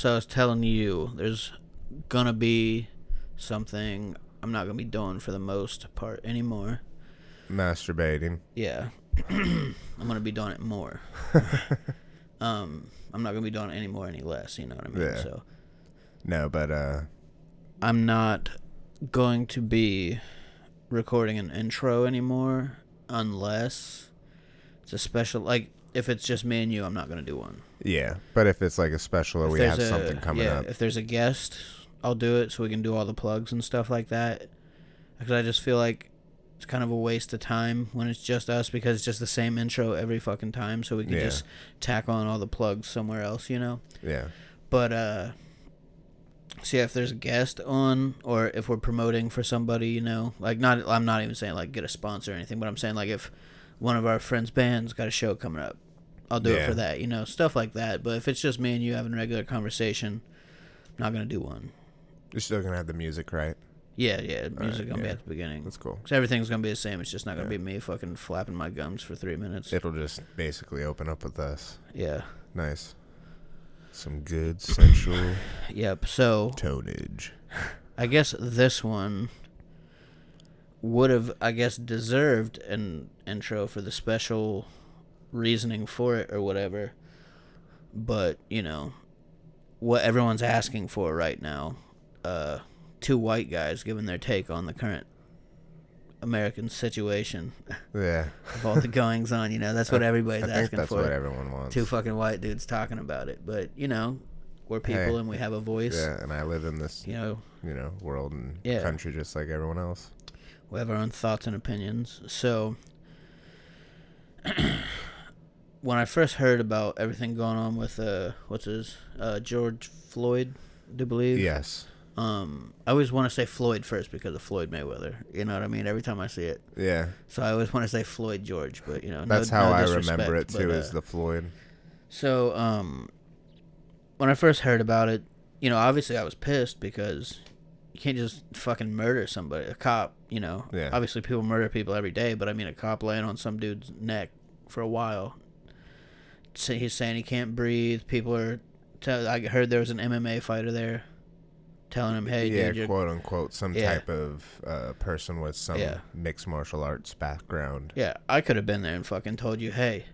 so I was telling you, there's gonna be something I'm not gonna be doing for the most part anymore. Masturbating. Yeah, I'm gonna be doing it more. um, I'm not gonna be doing it any more, any less. You know what I mean? Yeah. So No, but uh, I'm not going to be recording an intro anymore unless it's a special. Like if it's just me and you, I'm not gonna do one. Yeah. But if it's like a special or If we have a- something coming yeah, up, If there's a guest, I'll do it so we can do all the plugs and stuff like that. Because I just feel like it's kind of a waste of time when it's just us because it's just the same intro every fucking time. So we can Yeah. just tack on all the plugs somewhere else, you know. yeah, But uh, see if there's a guest on or if we're promoting for somebody, you know, like not. I'm not even saying like get a sponsor or anything, but I'm saying like if one of our friends' bands got a show coming up, I'll do it for that, you know, stuff like that. But if it's just me and you having a regular conversation, I'm not gonna do one. you're still gonna have the music, right? Yeah, yeah, music gonna be at the beginning. That's cool. Cause everything's gonna be the same. It's just not gonna Yeah. be me fucking flapping my gums for three minutes. It'll just basically open up with us. Yeah. Nice. Some good sensual Yep. So tonage. I guess this one would have, I guess, deserved an intro for the special reasoning for it or whatever. But, you know, what everyone's asking for right now, uh, two white guys giving their take on the current American situation Yeah. of all the goings on, you know, that's what everybody's I think asking that's for. what everyone wants. Two fucking white dudes talking about it. But, you know, we're people Hey. and we have a voice. Yeah, and I live in this, You know, you know, world and Yeah. country just like everyone else. we have our own thoughts and opinions. So, when I first heard about everything going on with uh, what's his uh, George Floyd, do believe. Yes. Um, I always want to say Floyd first because of Floyd Mayweather. You know what I mean? Every time I see it, Yeah. so I always want to say Floyd George, but you know, That's no, how no I remember it too, but, is uh, the Floyd. So, um, when I first heard about it, you know, obviously I was pissed because you can't just fucking murder somebody. A cop, you know. Yeah. Obviously, people murder people every day, but I mean, a cop laying on some dude's neck for a while. He's saying he can't breathe. People are. Tell, I heard there was an MMA fighter there, telling him, "Hey, yeah, dude, quote unquote, some Yeah. type of uh, person with some Yeah. mixed martial arts background. yeah." I could have been there and fucking told you, "Hey,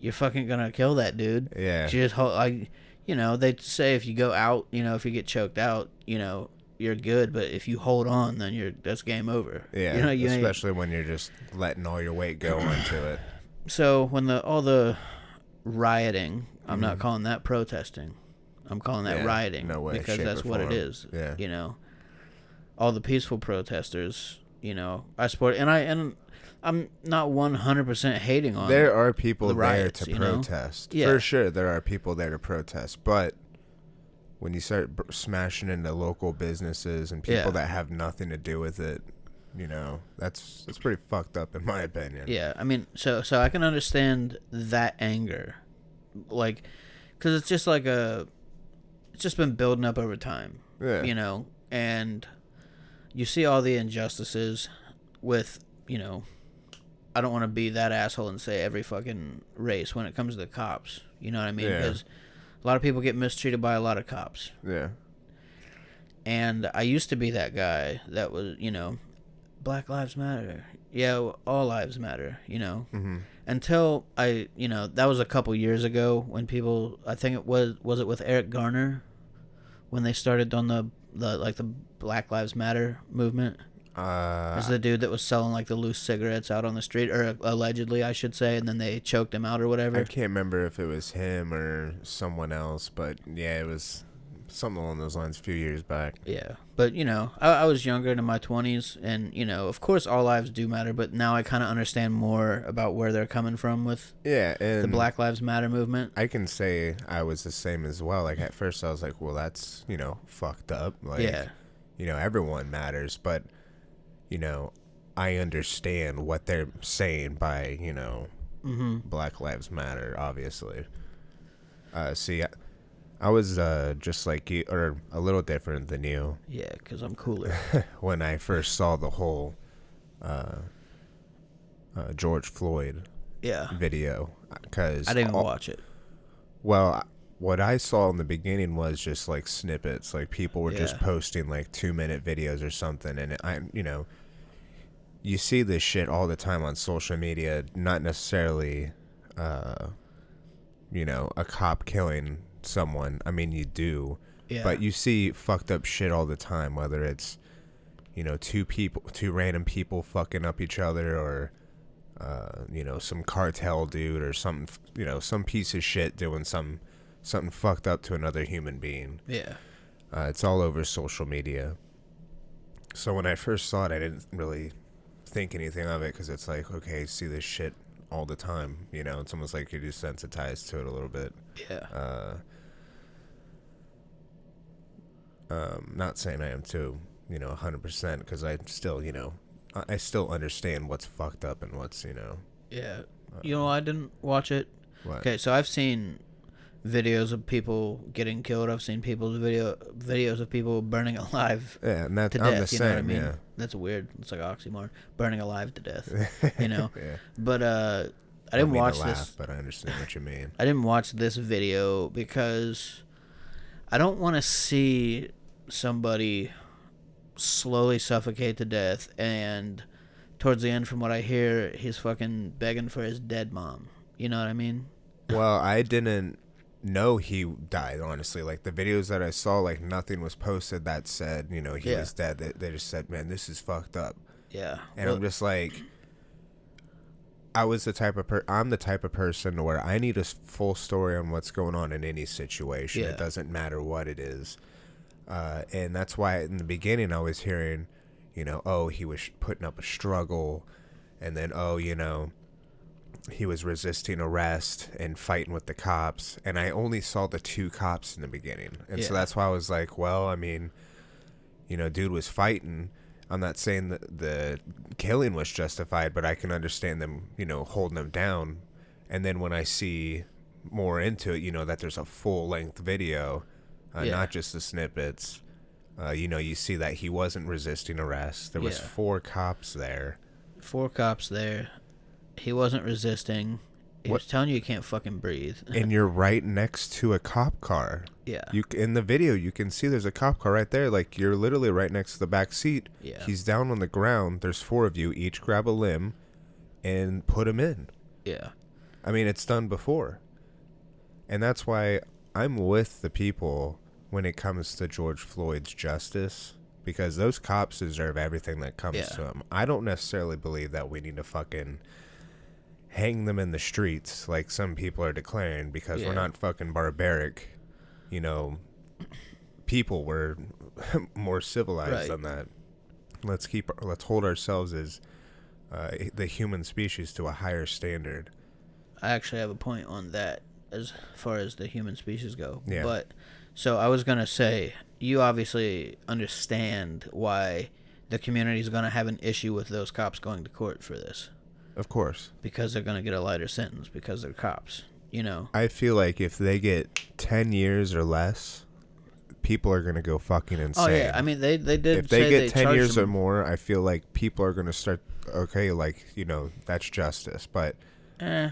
you're fucking gonna kill that dude." Yeah. just hold like you know they say if you go out you know if you get choked out you know you're good but if you hold on then you're that's game over Yeah, you know you especially when you're just letting all your weight go into it. so when the all the rioting i'm not Mhm. calling that protesting i'm calling that Yeah, rioting no way, because that's what it form. is Yeah. you know all the peaceful protesters you know i support and i and i'm not 100% hating on There are people the there to know? protest. Yeah. For sure, there are people there to protest. But when you start b- smashing into local businesses and people Yeah. that have nothing to do with it, you know, that's that's pretty fucked up in my opinion. Yeah, I mean, so so I can understand that anger, like, because it's just like a, it's just been building up over time, Yeah. you know, and you see all the injustices with, you know, I don't want to be that asshole and say every fucking race when it comes to the cops, you know what I mean? Yeah. Because a lot of people get mistreated by a lot of cops, Yeah. and I used to be that guy that was, you know, Black Lives Matter. Yeah, all lives matter, you know hmm until I, you know, that was a couple years ago when people, I think it was, was it with Eric Garner, when they started on the, the like the Black Lives Matter movement. Uh, Is the dude that was selling like the loose cigarettes out on the street, or allegedly, I should say, and then they choked him out or whatever. I can't remember if it was him or someone else, but yeah, it was something along those lines a few years back. Yeah, but you know, I, I was younger in my twenties, and you know, of course, all lives do matter. But now I kind of understand more about where they're coming from with Yeah, and the Black Lives Matter movement. I can say I was the same as well. Like at first, I was like, "Well, that's you know fucked up." Like, yeah, you know, everyone matters, but you know, I understand what they're saying by you know mm-hmm. Black Lives Matter. Obviously, uh, see, I, was uh, just like you, or a little different than you yeah, because I'm cooler. when I first saw the whole uh, uh, George Floyd Yeah, video. Because I didn't even watch it. Well, what I saw in the beginning was just like snippets, like people were just posting like two minute videos or something, and I, you know, you see this shit all the time on social media. Not necessarily, uh, you know, a cop killing someone. I mean, you do, Yeah. but you see fucked up shit all the time. Whether it's, you know, two people, two random people fucking up each other, or uh, you know, some cartel dude or some, you know, some piece of shit doing some something fucked up to another human being. yeah. Uh, it's all over social media. So when I first saw it, I didn't really think anything of it because it's like, okay, I see this shit all the time. You know, it's almost like you're desensitized to it a little bit. Yeah. Uh, um, not saying I am too, you know, 100% because I still, you know, I, I still understand what's fucked up and what's, you know, Yeah. You know, I didn't watch it. what. Okay, so I've seen videos of people getting killed. I've seen people's video videos of people burning alive Yeah, and that, to I'm death. the you know what I mean? yeah. That's weird. It's like oxymoron. Burning alive to death. you know. yeah. But uh, I didn't to watch laugh, this. but I understand what you mean. I didn't watch this video because I don't want to see somebody slowly suffocate to death and towards the end from what I hear he's fucking begging for his dead mom. You know what I mean? Well, I didn't know he died, honestly. Like the videos that I saw, like nothing was posted that said, you know, he Yeah. was dead. They, they just said, man, this is fucked up. Yeah. And Well, I'm just like, I was the type of per, I'm the type of person where I need a full story on what's going on in any situation. Yeah. It doesn't matter what it is, uh, and that's why in the beginning I was hearing, you know, oh he was putting up a struggle, and then oh you know, he was resisting arrest and fighting with the cops, and I only saw the two cops in the beginning, and so that's why I was like, well, I mean, you know, dude was fighting. I'm not saying that the killing was justified, but I can understand them, you know, holding them down. And then when I see more into it, you know, that there's a full length video, uh, Yeah. not just the snippets. Uh, you know, you see that he wasn't resisting arrest. There was Yeah. four cops there. four cops there. He wasn't resisting. He What- was telling you you can't fucking breathe. and you're right next to a cop car. yeah. You c- in the video you can see there's a cop car right there. Like you're literally right next to the back seat. Yeah. He's down on the ground. There's four of you. Each grab a limb, and put him in. yeah. I mean, it's done before, and that's why I'm with the people when it comes to George Floyd's justice because those cops deserve everything that comes Yeah. to them. I don't necessarily believe that we need to fucking hang them in the streets like some people are declaring because Yeah. we're not fucking barbaric. You know, people were more civilized Right. than that. Let's keep let's hold ourselves as uh, the human species to a higher standard. I actually have a point on that as far as the human species go. Yeah. But so I was gonna say you obviously understand why the community is gonna have an issue with those cops going to court for this Of course. because they're gonna get a lighter sentence because they're cops. You know. I feel like if they get 10 years or less, people are going to go fucking insane. Oh yeah, I mean they they did if they get they 10 charged years or more, I feel like people are going to start okay, like, you know, that's justice. But Eh,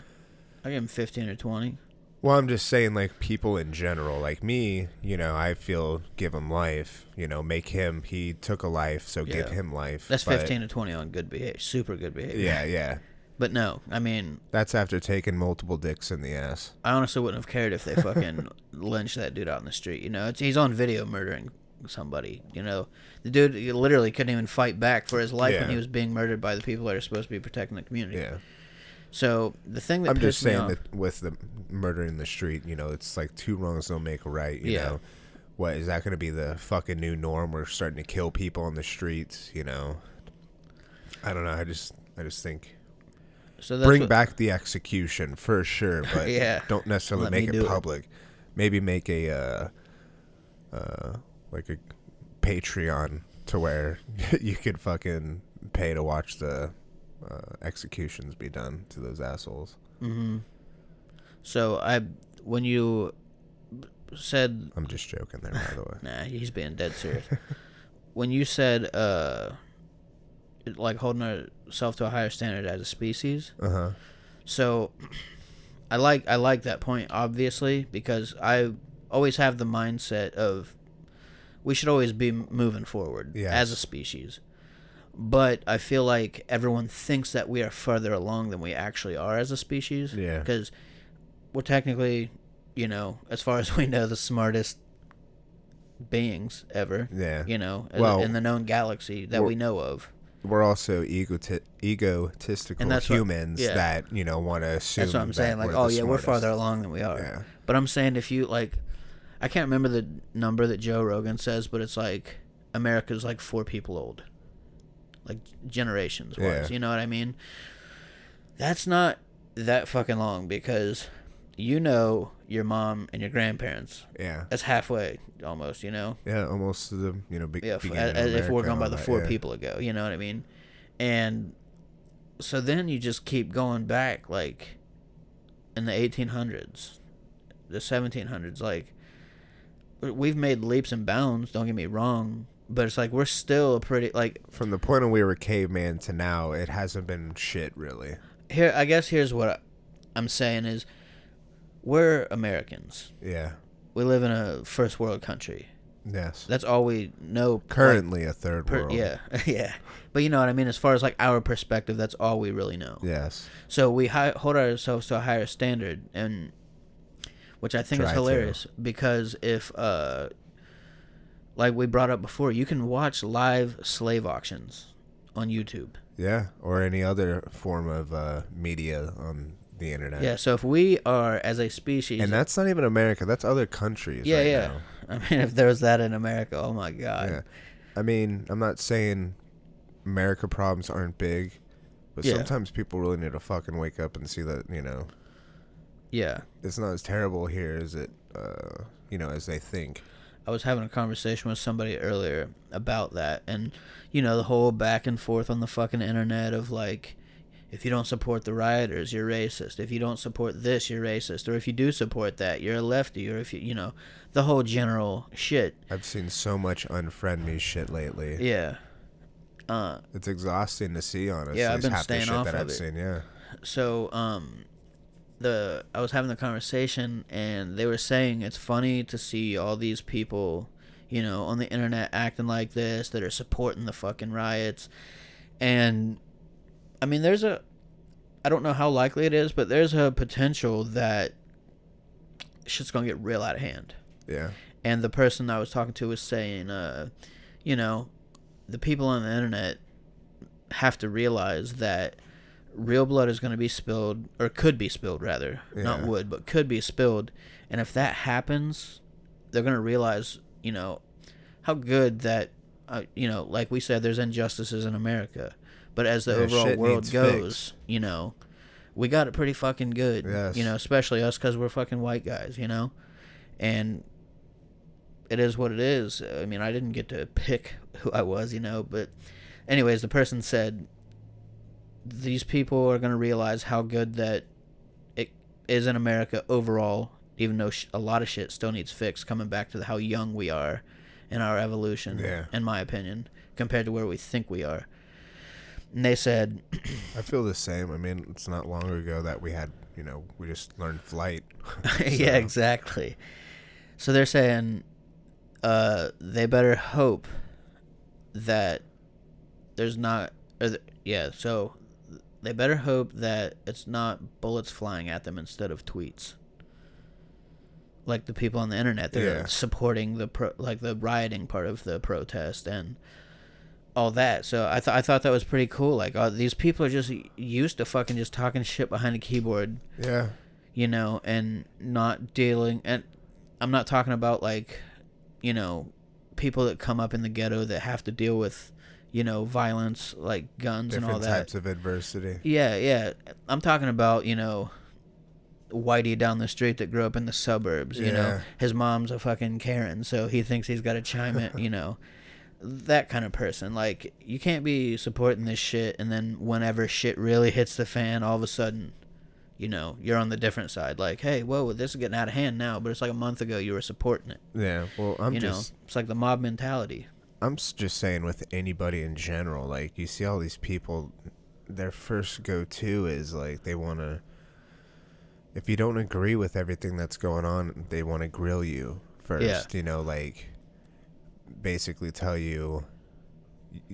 I give him fifteen or twenty. well, I'm just saying like people in general, like me, you know, I feel give him life, you know, make him he took a life, so give him life. That's But- fifteen to twenty on good behavior, super good behavior. Yeah, yeah. But no, I mean, That's after taking multiple dicks in the ass. I honestly wouldn't have cared if they fucking lynched that dude out in the street. You know, it's, he's on video murdering somebody. You know, the dude literally couldn't even fight back for his life when Yeah. he was being murdered by the people that are supposed to be protecting the community. Yeah. So the thing that I'm just pissed me saying off, that with the murder in the street, you know, it's like two wrongs don't make a right. You Yeah. know, what is that going to be the fucking new norm? We're starting to kill people on the streets. You know, I don't know. I just, I just think so bring what- back the execution for sure, but Yeah. don't necessarily Let make it it. public. Maybe make a, uh, uh, like a Patreon to where you could fucking pay to watch the uh, executions be done to those assholes. Mm-hmm. So I, when you said I'm just joking there, by the way. Nah, he's being dead serious. when you said, uh, like holding ourselves to a higher standard as a species, Uh huh. so I like I like that point obviously because I always have the mindset of we should always be moving forward Yes. as a species. But I feel like everyone thinks that we are further along than we actually are as a species. Yeah. Because we're technically, you know, as far as we know, the smartest beings ever. Yeah. You know, Well, in the known galaxy that we know of. We're also egoti- egotistical And that's what- humans yeah. that you know want to assume. That's what I'm that saying. Like, oh yeah, we're farther along than we are. Yeah. But I'm saying if you like, I can't remember the number that Joe Rogan says, but it's like America's like four people old, like generations wise. Yeah. You know what I mean? That's not that fucking long because you know your mom and your grandparents. Yeah. That's halfway almost. You know. Yeah. Almost to the you know be- Yeah, as, if we're going by the that, four yeah. people ago, you know what I mean? And so then you just keep going back, like in the 1800s, the 1700s, like we've made leaps and bounds. Don't get me wrong, but it's like we're still a pretty like From the point when we were caveman to now, it hasn't been shit really. here. I guess here's what I, I'm saying is we're Americans. Yeah. We live in a first world country. Yes. That's all we know. like, Currently a third per- world. yeah, yeah. But you know what I mean. As far as like our perspective, that's all we really know. Yes. So we hi- hold ourselves to a higher standard, and which I think is Try to. hilarious because if, uh, like we brought up before, you can watch live slave auctions on YouTube. Yeah. Or any other form of uh, media on the internet. Yeah. So if we are as a species, And that's not even America. That's other countries. yeah, right yeah. now. I mean, if there was that in America, oh my god. Yeah. I mean, I'm not saying America problems aren't big, but Yeah. sometimes people really need to fucking wake up and see that, you know, Yeah. it's not as terrible here as it, uh, you know, as they think. I was having a conversation with somebody earlier about that, and you know the whole back and forth on the fucking internet of like, if you don't support the rioters, you're racist. If you don't support this, you're racist. Or if you do support that, you're a lefty. Or if you, you know, the whole general shit. I've seen so much unfriend me shit lately. Yeah. Uh, It's exhausting to see, honestly. Yeah, I've been half the staying shit off that of I've it. seen. Yeah. so um the I was having the conversation and they were saying it's funny to see all these people, you know, on the internet acting like this that are supporting the fucking riots. And I mean there's a I don't know how likely it is, but there's a potential that shit's going to get real out of hand Yeah. and the person I was talking to was saying, uh, you know, the people on the internet have to realize that real blood is going to be spilled, or could be spilled rather, not Yeah. would, but could be spilled, and if that happens, they're going to realize, you know, how good that, uh, you know, like we said, there's injustices in America, but as the Yeah, overall world goes, fixed. you know. We got it pretty fucking good, Yes. you know, especially us because we're fucking white guys, you know, and it is what it is. I mean, I didn't get to pick who I was, you know, but anyways, the person said these people are going to realize how good that it is in America overall, even though sh- a lot of shit still needs fixed coming back to the, how young we are in our evolution, Yeah. in my opinion, compared to where we think we are. And they said, I feel the same. I mean, it's not long ago that we had, you know, we just learned flight. yeah, exactly. So they're saying uh, they better hope that there's not, th- yeah. So they better hope that it's not bullets flying at them instead of tweets. Like the people on the internet, they're Yeah. supporting the pro, like the rioting part of the protest and all that. So I thought I thought that was pretty cool. Like these people are just used to fucking just talking shit behind a keyboard Yeah. you know, and not dealing. And I'm not talking about like, you know, people that come up in the ghetto that have to deal with, you know, violence like guns and all Different that. types of adversity. Yeah, yeah. I'm talking about, you know, Whitey down the street that grew up in the suburbs, you know. His mom's a fucking Karen, so he thinks he's got to chime in, you know. That kind of person. Like, you can't be supporting this shit and then whenever shit really hits the fan, all of a sudden, you know, you're on the different side. Like, hey, whoa, this is getting out of hand now, but it's like a month ago you were supporting it. Yeah. Well, I'm you just know, it's like the mob mentality. I'm just saying with anybody in general, like you see all these people, their first go to is like they want to, if you don't agree with everything that's going on, they want to grill you first. Yeah. You know, like basically tell you,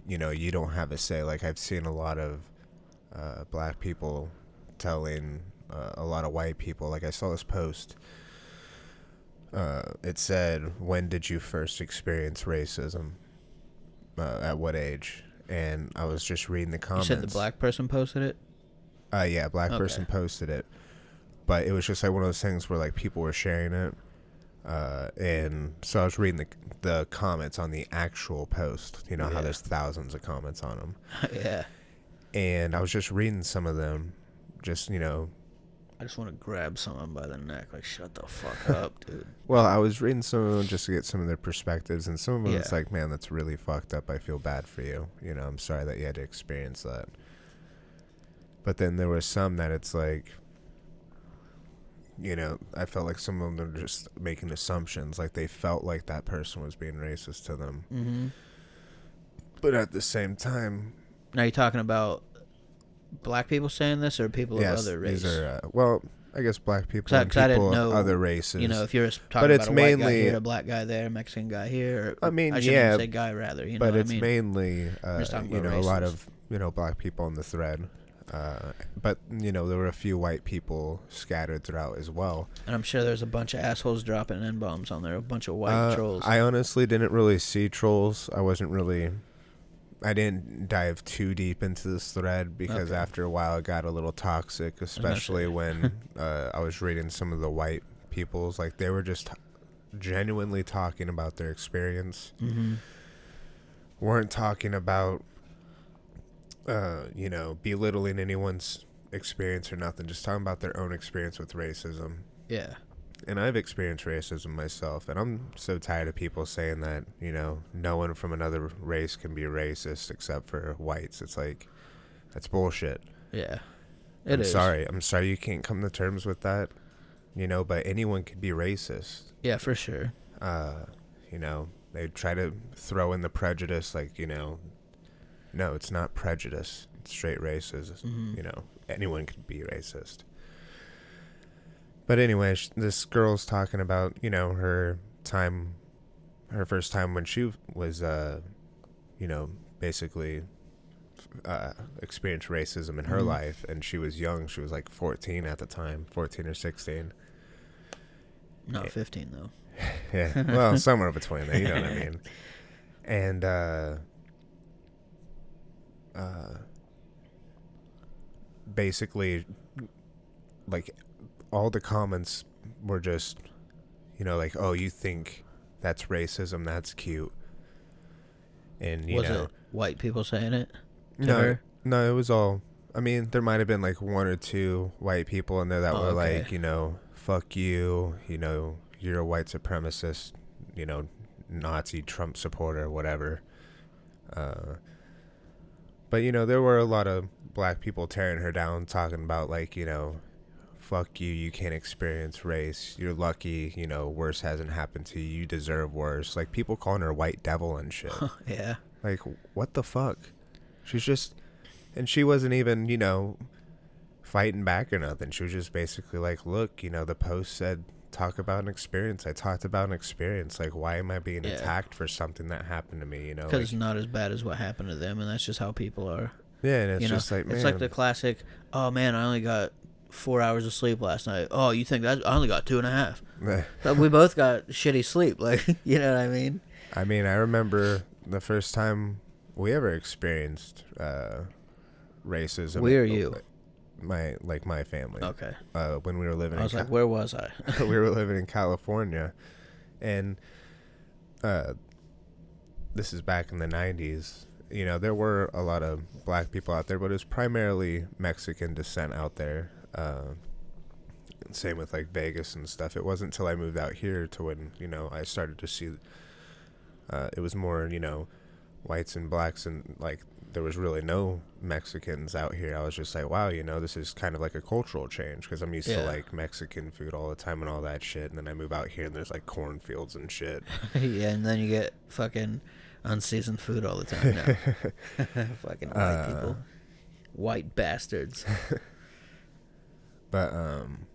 you know, you don't have a say. Like I've seen a lot of uh, black people telling uh, a lot of white people. Like I saw this post. Uh, it said, "When did you first experience racism? Uh, at what age?" And I was just reading the comments. You said the black person posted it. Uh, yeah, black Okay. person posted it, but it was just like one of those things where like people were sharing it, uh, and so I was reading the the comments on the actual post. You know how there's thousands of comments on them, yeah. and I was just reading some of them, just you know. I just want to grab someone by the neck, like shut the fuck up, dude. Well, I was reading some of them just to get some of their perspectives, and some of them it's like, man, that's really fucked up. I feel bad for you. You know, I'm sorry that you had to experience that. But then there was some that it's like, you know, I felt like some of them are just making assumptions, like they felt like that person was being racist to them. Mm-hmm. But at the same time, Now you're talking about black people saying this or people yes, of other race? these are uh, well, I guess black people 'Cause I- and 'cause I didn't people of know, other races. You know, if you're talking But it's about a white guy mainly- here, a black guy there, a Mexican guy here. Or, I mean, I yeah, say guy rather. You know but it's I mean? mainly uh, you know a lot of you know black people on the thread uh, but you know there were a few white people scattered throughout as well and I'm sure there's a bunch of assholes dropping n bombs on there, a bunch of white Uh, trolls. i honestly didn't really see trolls i wasn't really i didn't dive too deep into this thread because Okay. after a while it got a little toxic especially say. when uh, i was reading some of the white people's like they were just genuinely talking about their experience mm-hmm. weren't talking about uh, you know, belittling anyone's experience or nothing, just talking about their own experience with racism. Yeah. And I've experienced racism myself, and I'm so tired of people saying that, you know, no one from another race can be racist except for whites. It's like that's bullshit. Yeah. It I'm is. sorry. I'm sorry you can't come to terms with that. You know, but anyone could be racist. Yeah, for sure. uh, you know, they try to throw in the prejudice, like, you know, no, it's not prejudice. It's straight racism. Mhm. You know, anyone could be racist. But anyway, sh- this girl's talking about, you know, her time, her first time when she was, uh, you know, basically uh, experienced racism in her Mhm. life. And she was young. She was like 14 at the time, 14 or 16. Not Yeah. 15 though. Yeah. Well, somewhere between there, you know what I mean. And uh uh basically like all the comments were just you know like oh you think that's racism that's cute and you was know it white people saying it no her? no it was all i mean there might have been like one or two white people in there that Oh, were okay. like you know fuck you you know you're a white supremacist you know nazi trump supporter whatever uh but you know there were a lot of black people tearing her down talking about like you know fuck you you can't experience race you're lucky you know worse hasn't happened to you you deserve worse like people calling her white devil and shit yeah. like, what the fuck? She's just, and she wasn't even, you know, fighting back or nothing. She was just basically like, look, you know, the post said, talk about an experience. I talked about an experience. Like, why am I being Yeah. attacked for something that happened to me? You know, Because like, it's not as bad as what happened to them, and that's just how people are. yeah, and it's you know, just like, man, it's like the classic. Oh man, I only got four hours of sleep last night. Oh, you think that I only got two and a half? But we both got shitty sleep. Like, you know what I mean? I mean, I remember the first time we ever experienced uh, racism. We or you? My like my family. Okay. Uh, when we were living. I was in like, where was I? we were living in California, and uh, this is back in the '90s. You know, there were a lot of black people out there, but it was primarily Mexican descent out there. Uh, same with like Vegas and stuff. It wasn't until I moved out here to when you know I started to see. Uh, it was more you know, whites and blacks and like there was really no Mexicans out here. I was just like, wow, you know, this is kind of like a cultural change because I'm used Yeah. to like Mexican food all the time and all that shit. And then I move out here and there's like cornfields and shit. yeah, and then you get fucking unseasoned food all the time now. fucking white Uh, people, white bastards. But um,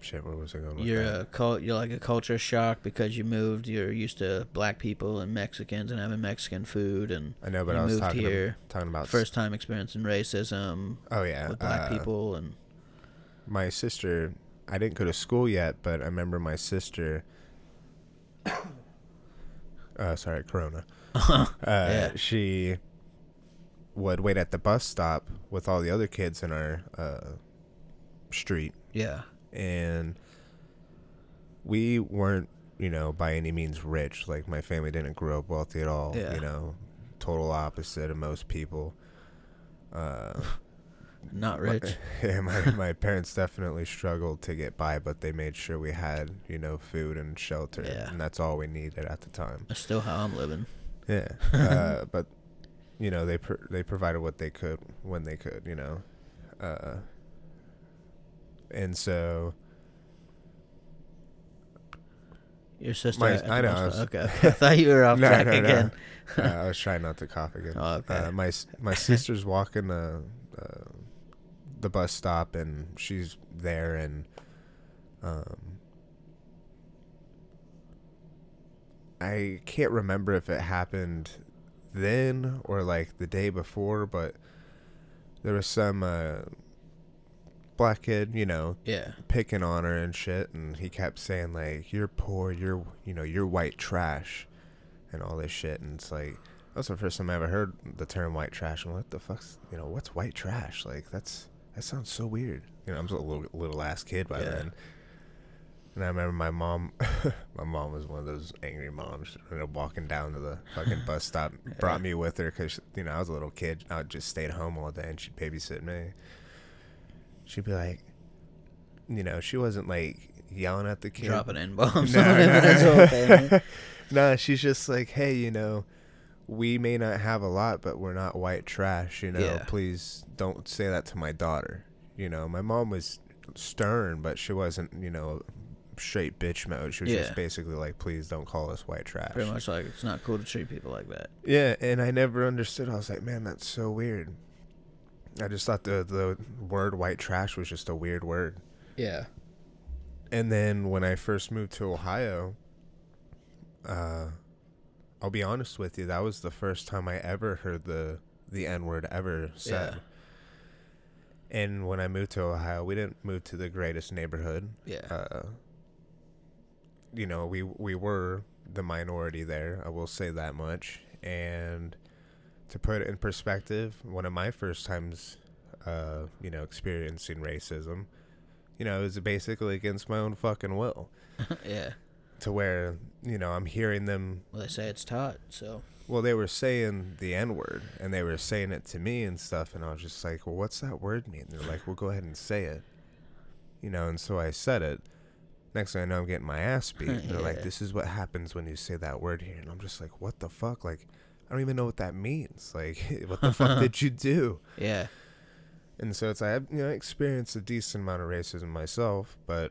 shit. Where was I going? With You're that? a cult. You're like a culture shock because you moved. You're used to black people and Mexicans and having Mexican food, and I know, but I was talking here. talking about first time experiencing racism Oh yeah, with black uh, people, and my sister I didn't go to school yet, but I remember my sister uh sorry, corona. uh Yeah. she would wait at the bus stop with all the other kids in our uh street yeah, and we weren't, you know, by any means rich. Like my family didn't grow up wealthy at all, Yeah. you know. Total opposite of most people. Uh not My- rich. Yeah, my, my parents definitely struggled to get by, but they made sure we had, you know, food and shelter. Yeah. And that's all we needed at the time. That's still how I'm living. Yeah. uh, but, you know, they pr- they provided what they could when they could, you know. Uh, and so, Your sister. My- I know, I was- okay. I thought you were off No, track no, no. again. uh, I was trying not to cough again. Oh, okay. Uh, my my sister's walking the uh, the bus stop and she's there and um I can't remember if it happened then or like the day before, but there was some uh, black kid, you know, yeah, picking on her and shit and he kept saying like you're poor you're you know you're white trash and all this shit and it's like that's the first time i ever heard the term white trash. And what the fuck's you know what's white trash? Like that's that sounds so weird. You know i'm just a little little ass kid by Yeah. then. And i remember my mom my mom was one of those angry moms you know walking down to the fucking bus stop brought me with her because you know i was a little kid i just stayed home all day and she'd babysit me she'd be like you know, she wasn't like yelling at the kid. dropping n bombs No, on him and his no. no, she's just like, hey, you know, we may not have a lot, but we're not white trash. You know, Yeah. please don't say that to my daughter. You know, my mom was stern, but she wasn't, you know, straight bitch mode. She was Yeah. just basically like, please don't call us white trash. Pretty much like it's not cool to treat people like that. Yeah, and I never understood. I was like, man, that's so weird. I just thought the the word white trash was just a weird word. Yeah. And then when I first moved to Ohio, uh, I'll be honest with you, that was the first time I ever heard the the N word ever said. Yeah. And when I moved to Ohio, we didn't move to the greatest neighborhood. Yeah. Uh, you know, we we were the minority there. I will say that much. And to put it in perspective, one of my first times, uh, you know, experiencing racism, you know, it was basically against my own fucking will. yeah. To where you know I'm hearing them. Well, they say it's taught, so Well, they were saying the N word, and they were saying it to me and stuff, and I was just like, "Well, what's that word mean?" They're like, "Well, go ahead and say it," you know. And so I said it. Next thing I know, I'm getting my ass beat. And They're like, "This is what happens when you say that word here," and I'm just like, "What the fuck?" Like, I don't even know what that means. Like, what the fuck did you do? yeah. And so it's like, I, you know, I experienced a decent amount of racism myself, but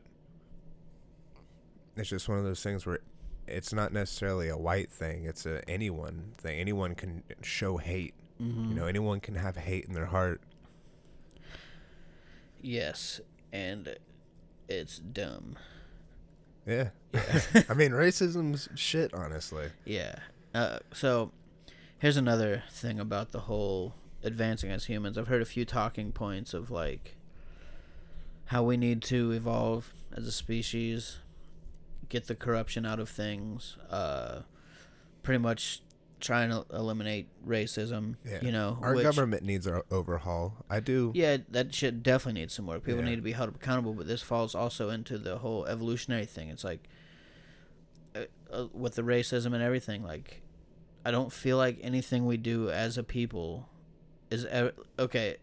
it's just one of those things where it's not necessarily a white thing. It's a anyone thing. Anyone can show hate. Mm-hmm. You know, anyone can have hate in their heart. Yes, and it's dumb. Yeah. I mean, racism's shit, honestly. Yeah. Uh, so here's another thing about the whole advancing as humans. I've heard a few talking points of like how we need to evolve as a species, get the corruption out of things, uh, pretty much trying to eliminate racism. Yeah. You know, Our which- government needs an overhaul. I do. Yeah, that shit definitely needs some work. People Yeah. need to be held accountable, but this falls also into the whole evolutionary thing. It's like uh, uh, with the racism and everything. Like, I don't feel like anything we do as a people is ever, okay.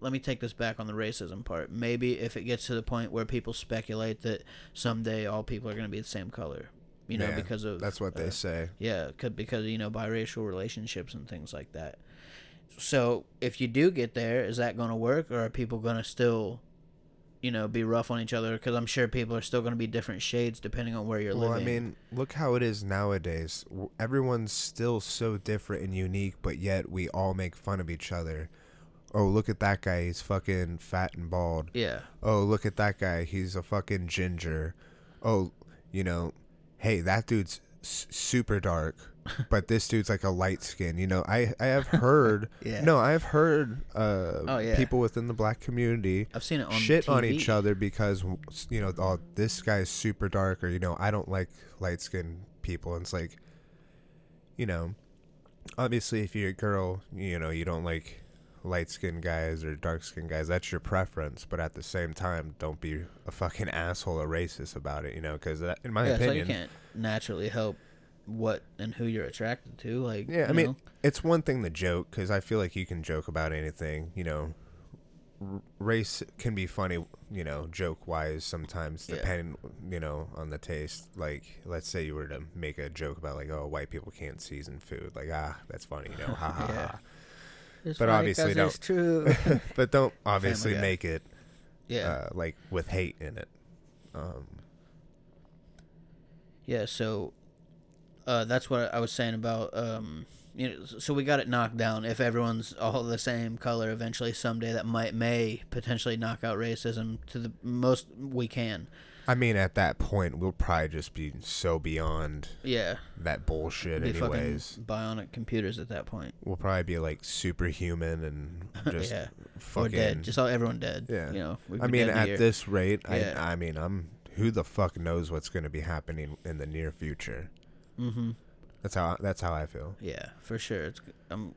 Let me take this back on the racism part. Maybe if it gets to the point where people speculate that someday all people are going to be the same color, you know, Yeah, because of That's what they uh, say. yeah, could because you know biracial relationships and things like that. So if you do get there, is that going to work, or are people going to still, you know, be rough on each other? Because I'm sure people are still going to be different shades depending on where you're Well, living. I mean, look how it is nowadays. Everyone's still so different and unique, but yet we all make fun of each other oh look at that guy, he's fucking fat and bald. Yeah. Oh look at that guy, he's a fucking ginger. Oh, you know, hey that dude's s- super dark, but this dude's like a light skin. You know, I I have heard. Yeah. No, I've heard uh, Oh, yeah. people within the black community I've seen it on shit on each other because you know, oh, this guy's super dark, or you know, I don't like light skinned people. And it's like, you know, obviously, if you're a girl, you know, you don't like light skinned guys or dark skinned guys. That's your preference. But at the same time, don't be a fucking asshole or racist about it. You know, because in my yeah, so you opinion, can't naturally help what and who you're attracted to. Like, Yeah, I mean, know? it's one thing to joke because I feel like you can joke about anything. You know, R- race can be funny. You know, joke wise sometimes, Yeah. depending. You know, on the taste. Like, let's say you were to make a joke about like, oh, white people can't season food. Like, ah, that's funny. You know, ha ha Yeah. ha. It's but obviously it's true. But don't obviously make it yeah. uh, like with hate in it. Um, Yeah, so uh, that's what I was saying about um, you know. So we got it knocked down. If everyone's all the same color, eventually someday that might may potentially knock out racism to the most we can. I mean, at that point, we'll probably just be so beyond Yeah, that bullshit, be anyways. bionic computers at that point. We'll probably be like superhuman and just yeah, fucking. or dead. Just all everyone dead. Yeah. you know. I mean, dead in a at year. this rate, Yeah. I I mean, I'm who the fuck knows what's going to be happening in the near future. Mhm. That's how that's how I feel. Yeah, for sure. It's um.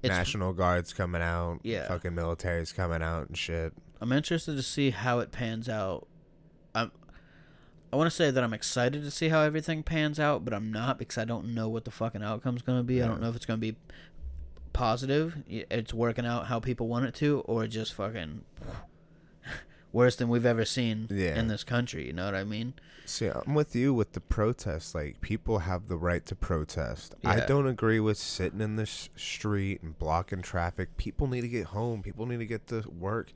It's, National Guard's coming out. Yeah. Fucking military's coming out and shit. I'm interested to see how it pans out. I'm I want to say that I'm excited to see how everything pans out, but I'm not because I don't know what the fucking outcome's going to be. I don't know if it's going to be positive, it's working out how people want it to or just fucking worse than we've ever seen Yeah. in this country, you know what I mean? See, I'm with you with the protests. Like, people have the right to protest. I don't agree with sitting in the street and blocking traffic. People need to get home. People need to get to work.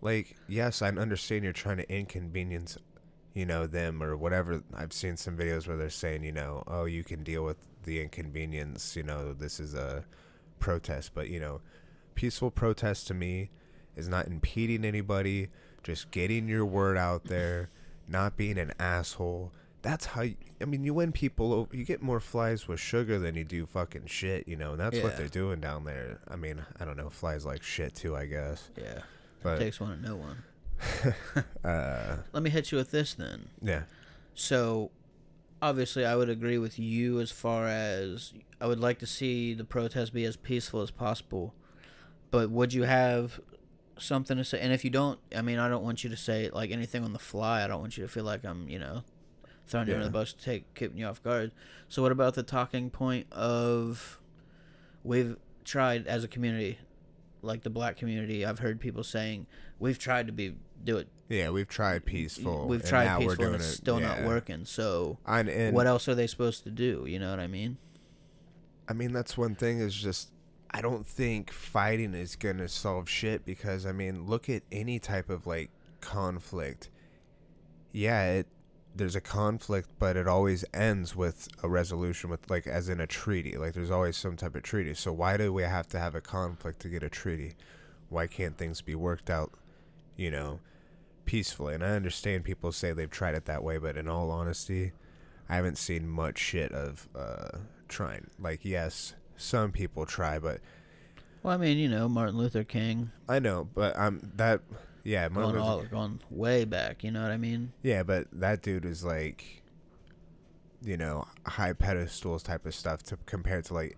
Like, yes, I understand you're trying to inconvenience, you know, them or whatever. I've seen some videos where they're saying, you know, oh, you can deal with the inconvenience. You know, this is a protest. But, you know, peaceful protest to me is not impeding anybody, just getting your word out there, not being an asshole. That's how you, I mean, you win people over. You get more flies with sugar than you do fucking shit, you know. And that's what they're doing down there. I mean, I don't know, flies like shit too, I guess. Yeah. But Takes one to know one. uh, Let me hit you with this then. yeah, So, obviously, I would agree with you as far as I would like to see the protest be as peaceful as possible. But would you have something to say? And if you don't, I mean, I don't want you to say like anything on the fly. I don't want you to feel like I'm, you know, throwing you under the bus to take keeping you off guard. So, what about the talking point of we've tried as a community, like the black community? I've heard people saying we've tried to be do it. yeah, we've tried peaceful. We've and tried now peaceful, and it's it, still yeah. not working. So. And what else are they supposed to do? You know what I mean? I mean, that's one thing is just I don't think fighting is gonna solve shit because I mean, look at any type of like conflict. Yeah, it there's a conflict, but it always ends with a resolution with like as in a treaty. Like there's always some type of treaty. So why do we have to have a conflict to get a treaty? Why can't things be worked out, you know, peacefully? And I understand people say they've tried it that way, but in all honesty, I haven't seen much shit of uh trying. Like yes, some people try, but Well, I mean, you know, Martin Luther King I know, but I'm that yeah, Martin going Luther- all going way back. You know what I mean? Yeah, but that dude is like, you know, high pedestals type of stuff to compared to like,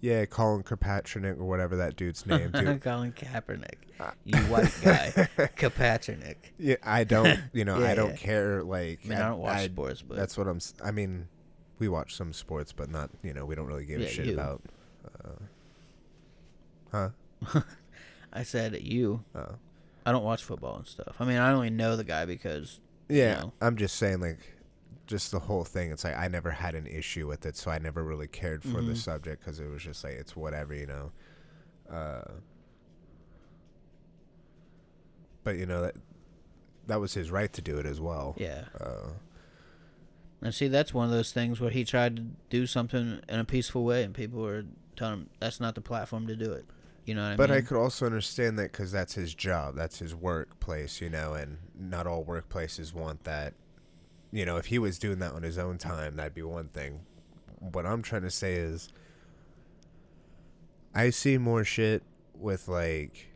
yeah, Colin Kirkpatrick or whatever that dude's name. Dude. Colin Kaepernick, Uh, you white guy, Kaepernick. yeah, I don't, you know, Yeah, I don't yeah. care. Like, I mean, I don't watch I- sports, but That's what I'm. I mean, we watch some sports, but not. You know, we don't really give Yeah, a shit you. about. Uh, huh? I said you. Oh. I don't watch football and stuff. I mean, I only know the guy because Yeah, know. I'm just saying, like, just the whole thing. It's like I never had an issue with it, so I never really cared for the Mhm. subject because it was just like it's whatever, you know. Uh, but you know that that was his right to do it as well. yeah. Uh, And see, that's one of those things where he tried to do something in a peaceful way, and people were telling him that's not the platform to do it. You know what I mean? But mean? I could also understand that because that's his job, that's his workplace, you know, and not all workplaces want that. You know, if he was doing that on his own time, that'd be one thing. What I'm trying to say is, I see more shit with like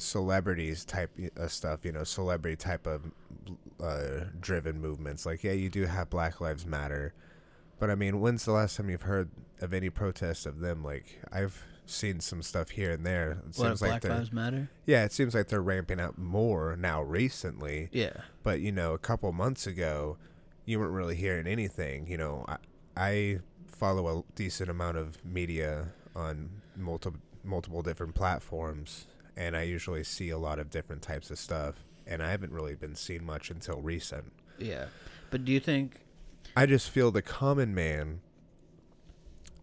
celebrities type of stuff, you know, celebrity type of uh, driven movements. Like, yeah, you do have Black Lives Matter, but I mean, when's the last time you've heard of any protests of them? Like, I've seen some stuff here and there. It what seems like Black Lives Matter? yeah, it seems like they're ramping up more now recently. Yeah. But you know, a couple months ago, you weren't really hearing anything. You know, I I follow a decent amount of media on multiple multiple different platforms, and I usually see a lot of different types of stuff. And I haven't really been seeing much until recent. Yeah. But do you think I just feel the common man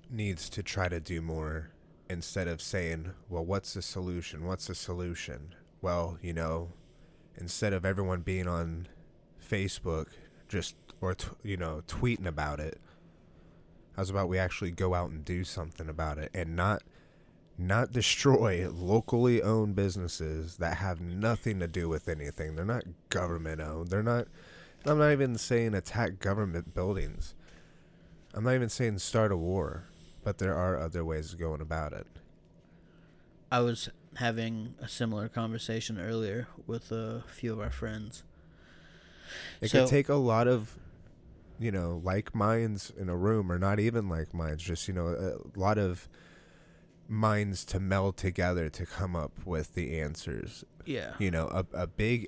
needs to try to do more instead of saying, well, what's the solution? What's the solution? Well, you know, instead of everyone being on Facebook just or, t- you know, tweeting about it, how's about we actually go out and do something about it and not not destroy locally owned businesses that have nothing to do with anything. They're not government owned. They're not I'm not even saying attack government buildings. I'm not even saying start a war, but there are other ways of going about it. I was having a similar conversation earlier with a few of our friends. It So- could take a lot of, you know, like minds in a room, or not even like minds, just, you know, a lot of minds to meld together to come up with the answers. Yeah. You know, a, a big,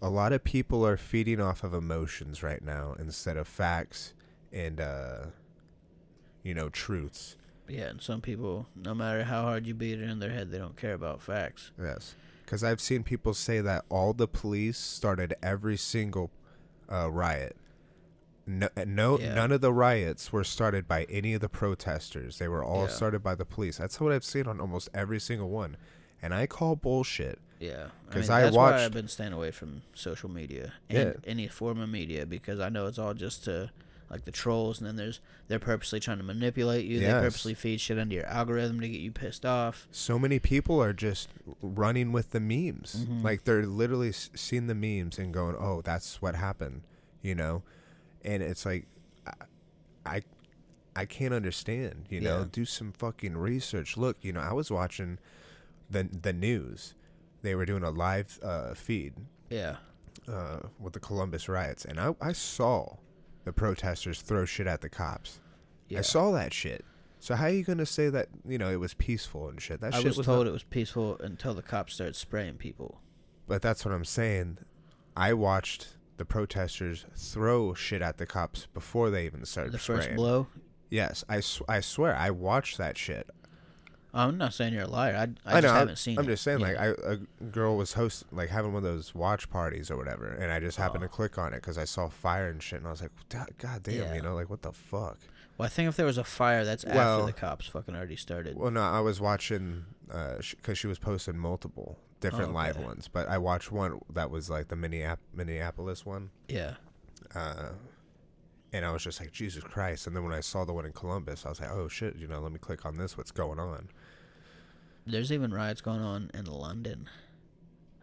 a lot of people are feeding off of emotions right now instead of facts and, uh, you know, truths. Yeah, and some people, no matter how hard you beat it in their head, they don't care about facts. Yes. Because I've seen people say that all the police started every single uh, riot. No, no Yeah. none of the riots were started by any of the protesters. They were all Yeah. started by the police. That's what I've seen on almost every single one. And I call bullshit. Yeah, because I mean, that's why watched- I've been staying away from social media and Yeah. any form of media because I know it's all just to like the trolls, and then there's they're purposely trying to manipulate you. They purposely feed shit into your algorithm to get you pissed off. So many people are just running with the memes. Mhm. Like they're literally seeing the memes and going, "Oh, that's what happened," you know. And it's like, I, I, I can't understand. You know, Yeah. do some fucking research. Look, you know, I was watching the the news. They were doing a live uh, feed Yeah, uh, with the Columbus riots, and I I saw the protesters throw shit at the cops. yeah. I saw that shit. So how are you gonna say that you know it was peaceful and shit? That I shit was, was told not- it was peaceful until the cops started spraying people. But that's what I'm saying. I watched the protesters throw shit at the cops before they even started the first blow. Yes, I, sw- I swear I watched that shit. I'm not saying you're a liar. I, I, I, just know. haven't I'm, seen. I'm it. just saying, like, I, a girl was host like having one of those watch parties or whatever, and I just happened Oh. to ah. click on it because I saw fire and shit, and I was like, God damn, Yeah. you know, like what the fuck. Well, I think if there was a fire, that's Well- after the cops fucking already started. Well, no, I was watching uh, because she was posting multiple different Oh, live ones, but I watched one that was like the Minneap- Minneapolis one. yeah, uh, and I was just like, Jesus Christ! And then when I saw the one in Columbus, I was like, Oh shit! You know, let me click on this. What's going on? there's even riots going on in London.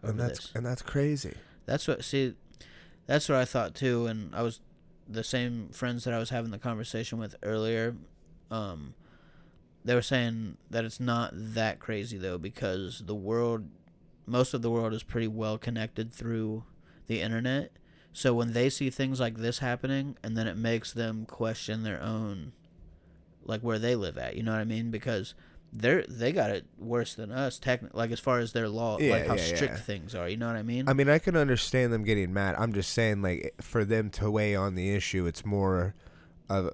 And that's this. and that's crazy. That's what see that's what I thought too and I was the same friends that I was having the conversation with earlier um they were saying that it's not that crazy though because the world most of the world is pretty well connected through the internet. So when they see things like this happening and then it makes them question their own like where they live at, you know what I mean? Because they're they got it worse than us technically like as far as their law Yeah, like how yeah, strict yeah. things are, you know what I mean? I mean, I can understand them getting mad. I'm just saying, like, for them to weigh on the issue, it's more of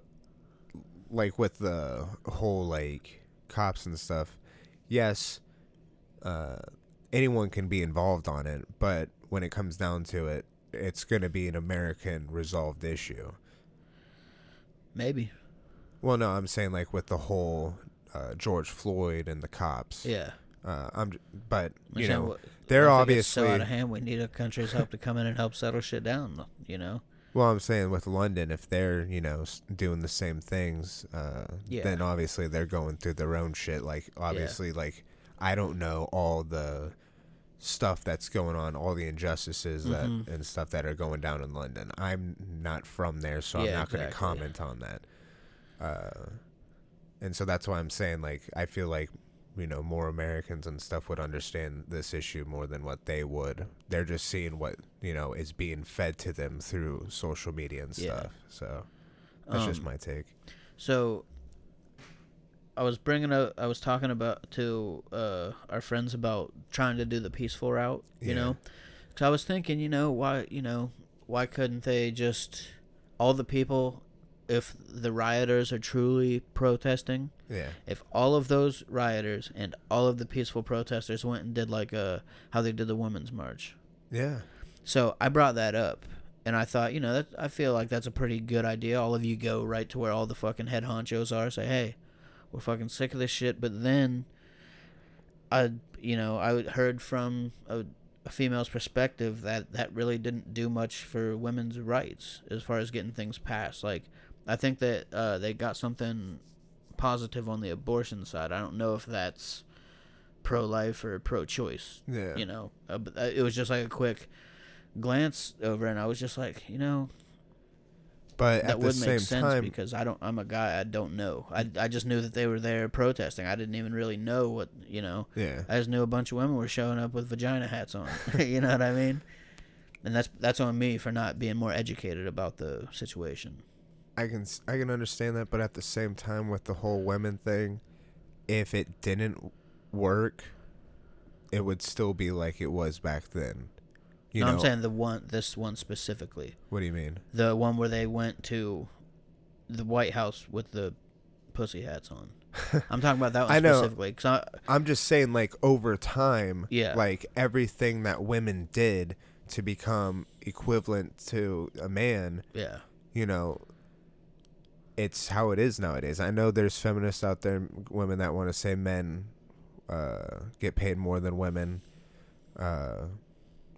like with the whole like cops and stuff. Yes, uh, anyone can be involved on it, but when it comes down to it, it's going to be an American resolved issue. Maybe. Well, no, I'm saying like with the whole uh, George Floyd and the cops. Yeah. Uh, I'm, but you know, they're gets so out of hand. We need a country's help to come in and help settle shit down. You know. Well, I'm saying with London, if they're you know doing the same things, uh, Yeah. then obviously they're going through their own shit. Like obviously, like I don't know all the stuff that's going on, all the injustices that Mhm. and stuff that are going down in London. I'm not from there, so I'm Yeah, not going to comment on that. Uh, and so that's why I'm saying like I feel like you know more Americans and stuff would understand this issue more than what they would. They're just seeing what you know is being fed to them through social media and Yeah. stuff. So that's just Um, my take. So I was bringing up, I was talking about to uh, our friends about trying to do the peaceful route, you Yeah. know, because I was thinking, you know, why, you know, why couldn't they just all the people, if the rioters are truly protesting, Yeah. if all of those rioters and all of the peaceful protesters went and did like a how they did the women's march, Yeah. so I brought that up, and I thought, you know, that I feel like that's a pretty good idea. All of you go right to where all the fucking head honchos are. Say, hey, we're fucking sick of this shit. But then, I, you know, I heard from a, a female's perspective that that really didn't do much for women's rights as far as getting things passed. Like, I think that uh, they got something positive on the abortion side. I don't know if that's pro-life or pro-choice Yeah. you know uh, but uh, it was just like a quick glance over and i was just like you know But that at the would same make sense time, because i don't i'm a guy i don't know. I, I just knew that they were there protesting. I didn't even really know what you know. Yeah. i just knew a bunch of women were showing up with vagina hats on. You know what i mean? And that's that's on me for not being more educated about the situation. I can I can understand that, but at the same time, with the whole women thing, if it didn't work, it would still be like it was back then. You no, know i'm saying the one this one specifically what do you mean? the one where they went to the white house with the pussy hats on i'm talking about that one I know. specifically 'cause I, I'm just saying, like over time, Yeah. like everything that women did to become equivalent to a man, yeah you know, it's how it is nowadays. I know there's feminists out there, women that want to say men uh, get paid more than women. Uh,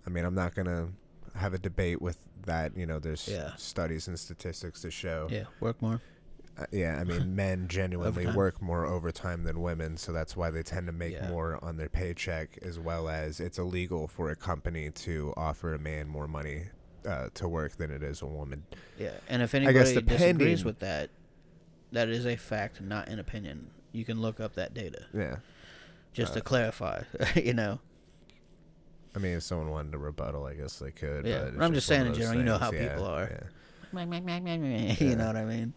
I mean, I'm not gonna have a debate with that. You know, there's Yeah. studies and statistics to show. Yeah, work more. Uh, yeah, I mean, men genuinely Overtime. work more overtime than women, so that's why they tend to make Yeah. more on their paycheck, as well as it's illegal for a company to offer a man more money uh, to work than it is a woman. Yeah, and if I anybody guess disagrees with that, that is a fact, not an opinion. You can look up that data Yeah. just to Uh, clarify. you know, I mean, if someone wanted to rebuttal, I guess they could. Yeah, but I'm it's just saying in general, you know how yeah, people are. yeah. you know what I mean?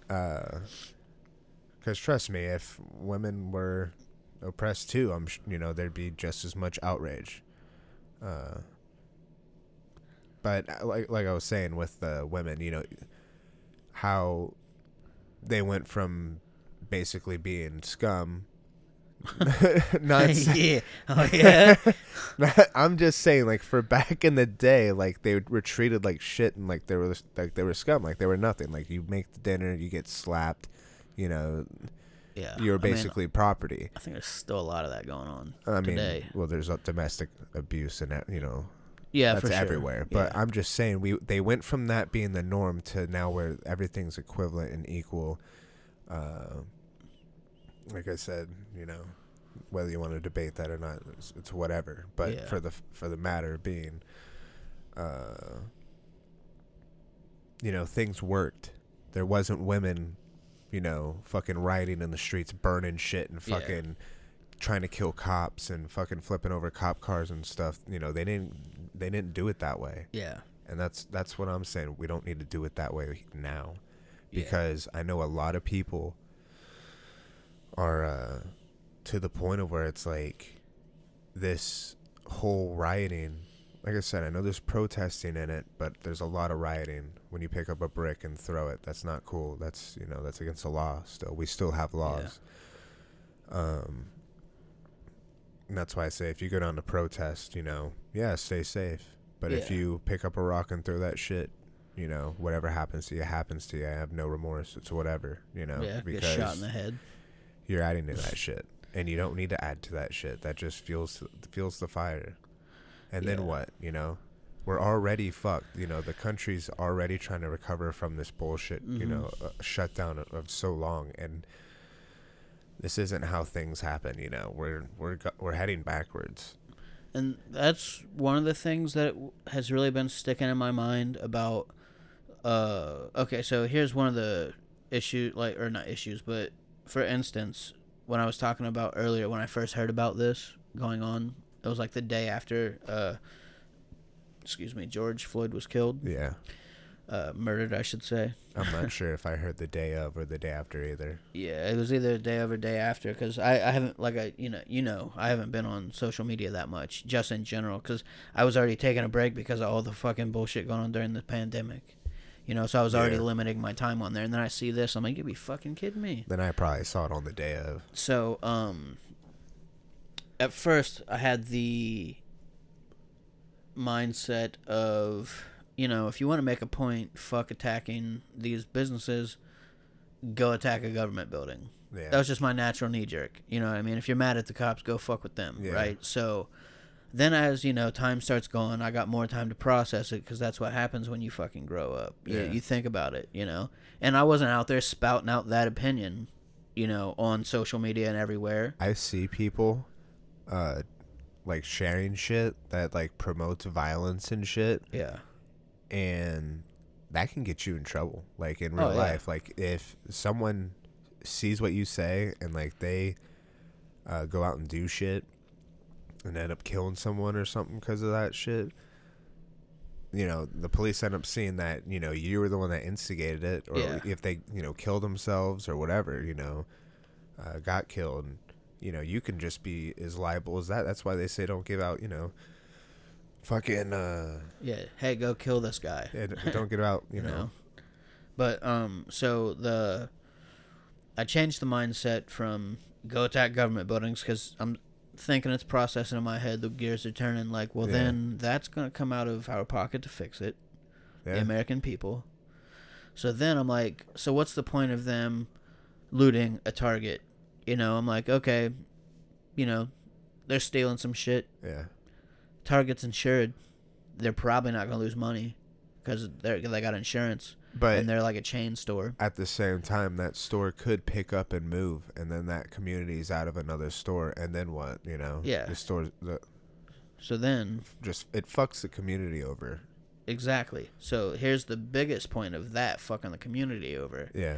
Because trust me, if women were oppressed too, I'm sh- you know there'd be just as much outrage. Uh, but uh, like like I was saying with the women, you know, how they went from basically being scum. not yeah. Oh yeah. I'm just saying, like for back in the day, like they were treated like shit and like they were like they were scum, like they were nothing. Like you make the dinner, you get slapped, you know, yeah. you're I mean, basically property. I think there's still a lot of that going on I mean, well, there's uh, domestic abuse and that, you know Yeah, that's for sure. everywhere. But Yeah. I'm just saying, we they went from that being the norm to now where everything's equivalent and equal. Uh, like I said, you know, whether you want to debate that or not, it's, it's whatever. But Yeah. for the for the matter being, uh, you know, things worked. There wasn't women, you know, fucking rioting in the streets, burning shit and Yeah. fucking trying to kill cops and fucking flipping over cop cars and stuff. You know, they didn't they didn't do it that way. yeah. And that's that's what I'm saying. We don't need to do it that way now. Yeah. Because I know a lot of people are uh, to the point of where it's like this whole rioting. Like I said, I know there's protesting in it, but there's a lot of rioting. When you pick up a brick and throw it, that's not cool. That's you know that's against the law. Still, we still have laws. Um, and that's why I say if you go down to protest, you know, yeah, stay safe. But if you pick up a rock and throw that shit, you know, whatever happens to you happens to you. I have no remorse. It's whatever, you know, yeah. Get because shot in the head. You're adding to that shit, and you don't need to add to that shit. That just fuels fuels the fire. And Yeah. then what? You know, we're already fucked. You know, the country's already trying to recover from this bullshit. You Mhm. know, uh, shutdown of, of so long, and this isn't how things happen. You know, we're we're we're heading backwards. and that's one of the things that has really been sticking in my mind about uh okay so here's one of the issue like or not issues but for instance when i was talking about earlier when i first heard about this going on it was like the day after uh excuse me george floyd was killed. Yeah, uh murdered i should say. I'm not sure if I heard the day of or the day after either. Yeah, it was either the day of or day after because I, I haven't like I you know you know I haven't been on social media that much just in general because I was already taking a break because of all the fucking bullshit going on during the pandemic, you know. So I was already Yeah. limiting my time on there, and then I see this, I'm like, you be fucking kidding me. Then I probably saw it on the day of. So um, at first I had the mindset of you know if you want to make a point, fuck attacking these businesses, go attack a government building. Yeah, That was just my natural knee jerk. You know what I mean? If you're mad at the cops, go fuck with them, Yeah. right? So then as, you know, time starts going, I got more time to process it because that's what happens when you fucking grow up. You, Yeah. you think about it, you know? And I wasn't out there spouting out that opinion, you know, on social media and everywhere. I see people, uh, like sharing shit that like promotes violence and shit, Yeah. and that can get you in trouble. Like in Oh, real yeah. life, like if someone sees what you say and like they uh, go out and do shit and end up killing someone or something because of that shit. You know, the police end up seeing that, you know, you were the one that instigated it, or Yeah. if they, you know, killed themselves or whatever, you know, uh, got killed, you know, you can just be as liable as that. That's why they say don't give out, you know, fucking, uh, Yeah. Hey, go kill this guy. yeah, don't give out, you, know. know. But um, so the I changed the mindset from go attack government buildings because I'm thinking it's processing in my head. The gears are turning. Like, well, Yeah. then that's gonna come out of our pocket to fix it, Yeah. the American people. So then I'm like, so what's the point of them looting a Target? You know, I'm like, okay, you know, they're stealing some shit. yeah. Target's insured. They're probably not gonna lose money because they they got insurance But and they're like a chain store. at the same time, that store could pick up and move, and then that community is out of another store, and then what? You know? Yeah. The store, the, So then, just it fucks the community over. exactly. So here's the biggest point of that fucking the community over Yeah,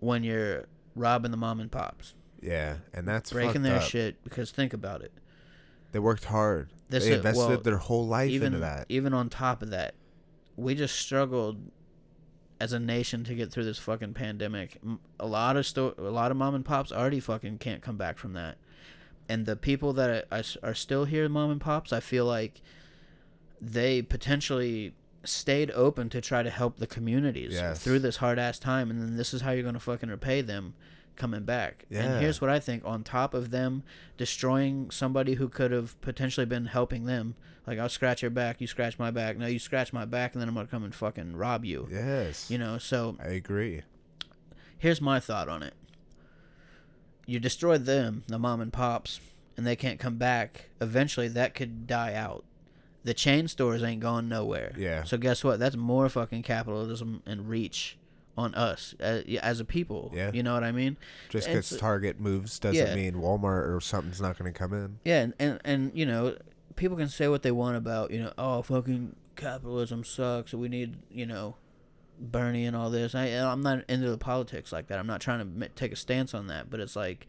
when you're robbing the mom and pops, yeah, and that's breaking their up. shit. Because think about it. They worked hard. This they is- invested well, their whole life even into that. even on top of that, we just struggled as a nation to get through this fucking pandemic. A lot of sto- a lot of mom and pops already fucking can't come back from that. And the people that are, are still here, mom and pops, I feel like they potentially stayed open to try to help the communities Yes. through this hard ass time, and then this is how you're gonna fucking repay them coming back. Yeah. And here's what I think: on top of them destroying somebody who could have potentially been helping them, like I'll scratch your back, you scratch my back, no, you scratch my back, and then I'm gonna come and fucking rob you. yes, You know, so I agree. here's my thought on it. You destroyed them, the mom and pops, and they can't come back. Eventually, that could die out. The chain stores ain't going nowhere. Yeah. So guess what? That's more fucking capitalism and reach on us uh, as, as a people. Yeah. You know what I mean? Just because Target moves doesn't yeah. mean Walmart or something's not going to come in. Yeah, and, and and you know, people can say what they want about you know, oh fucking capitalism sucks. We need you know, Bernie and all this. I I'm not into the politics like that. I'm not trying to take a stance on that, but it's like,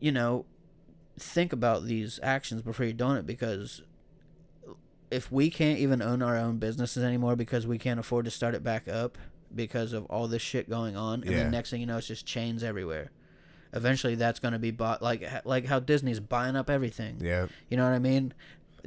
you know, think about these actions before you're doing it because if we can't even own our own businesses anymore because we can't afford to start it back up because of all this shit going on, and Yeah. then next thing you know, it's just chains everywhere. Eventually, that's going to be bought like like how Disney's buying up everything. Yeah. You know what I mean?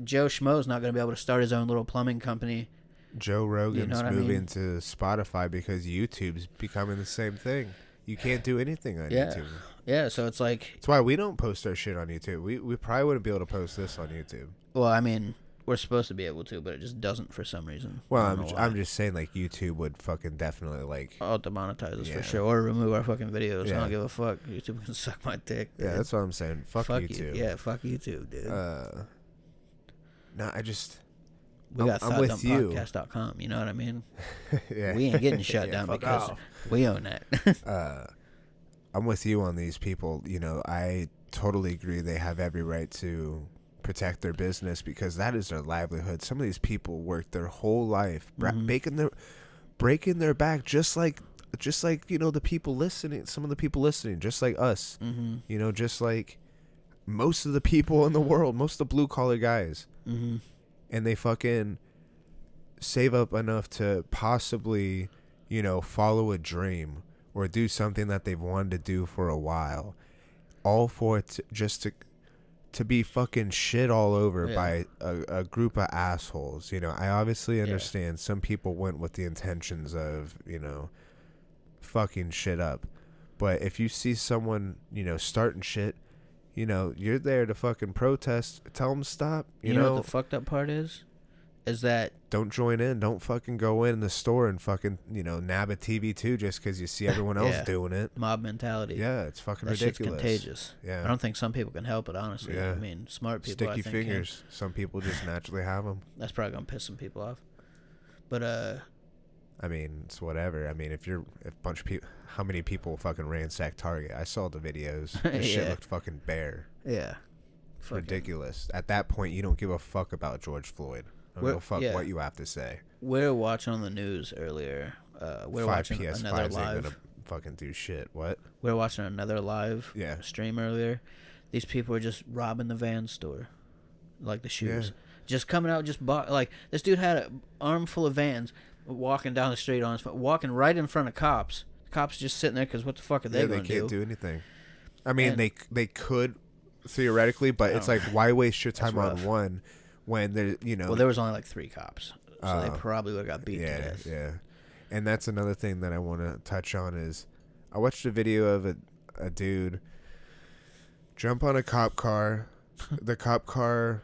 Joe Schmo's not going to be able to start his own little plumbing company. Joe Rogan's what I moving mean? to Spotify because YouTube's becoming the same thing. You can't do anything on Yeah. YouTube. Yeah, so it's like, That's why we don't post our shit on YouTube. We we probably wouldn't be able to post this on YouTube. well, I mean, we're supposed to be able to, but it just doesn't for some reason. Well, I I'm don't j- know why. I'm just saying like YouTube would fucking definitely like I'll demonetize us Yeah. for sure, or remove our fucking videos. I Yeah. don't give a fuck. YouTube can suck my dick. yeah. That's what I'm saying. Fuck, fuck YouTube. you. Yeah, fuck YouTube, dude. Uh, no, I just we I'm- got I'm with you. thoughtdumppodcast.com. You know what I mean? yeah. We ain't getting shut Yeah, down because off. we own that. uh, I'm with you on these people. You know, I totally agree. They have every right to protect their business because that is their livelihood. Some of these people work their whole life bra- Mhm. making their breaking their back, just like just like you know the people listening. Some of the people listening, just like us. Mm-hmm. You know, just like most of the people in the world, most of the blue collar guys Mm-hmm. and they fucking save up enough to possibly, you know, follow a dream or do something that they've wanted to do for a while, all for it to, just to to be fucking shit all over Yeah. by a, a group of assholes. You know, I obviously understand some people went with the intentions of, you know, fucking shit up. But if you see someone, you know, starting shit, you know, you're there to fucking protest. Tell them stop. You, You, know, know, what the fucked up part is? Is that don't join in. Don't fucking go in the store and fucking, you know, nab a TV too just because you see everyone else Yeah. doing it. mob mentality? Yeah, it's fucking that shit's ridiculous. contagious. Yeah. I don't think some people can help it. Honestly, Yeah. I mean, smart people. I Sticky think, can. fingers. Some people just naturally have them. That's probably gonna piss some people off. But uh, I mean, it's whatever. I mean, if you're if a bunch of people, how many people fucking ransack Target? I saw the videos. This shit looked fucking bare. yeah, Fucking- Ridiculous. At that point, you don't give a fuck about George Floyd. We're- fuck yeah. what you have to say. We were watching on the news earlier. Uh, we're Five watching PS5s another ain't live. gonna fucking do shit. What? We were watching another live Yeah. stream earlier. These people are just robbing the van store, like the shoes. Yeah. Just coming out, just bought like this dude had an armful of vans, walking down the street on his phone, walking right in front of cops. The cops just sitting there because what the fuck are they yeah, they can't do? do anything. I mean, And- they they could theoretically, but it's like why waste your time on one when there, you know, Well, there was only like three cops, so they Oh. probably would have got beat yeah, to death. yeah. And that's another thing that I want to touch on is I watched a video of a a dude jump on a cop car. the cop car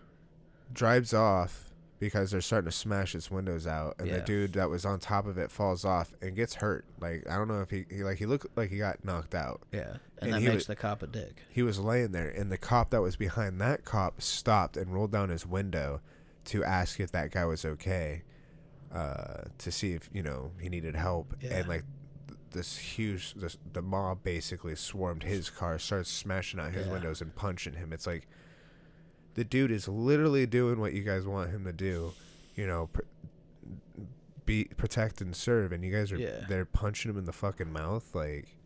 drives off because they're starting to smash its windows out, and the dude that was on top of it falls off and gets hurt. Like I don't know if he, he like he looked like he got knocked out. Yeah, and, And that makes was- the cop a dick. He was laying there, and the cop that was behind that cop stopped and rolled down his window to ask if that guy was okay, uh, to see if you know he needed help. Yeah. And like this huge, this, the mob basically swarmed his car, started smashing out his Yeah. windows and punching him. It's like the dude is literally doing what you guys want him to do, you know. Pr- be protect and serve and you guys are Yeah. they're punching him in the fucking mouth like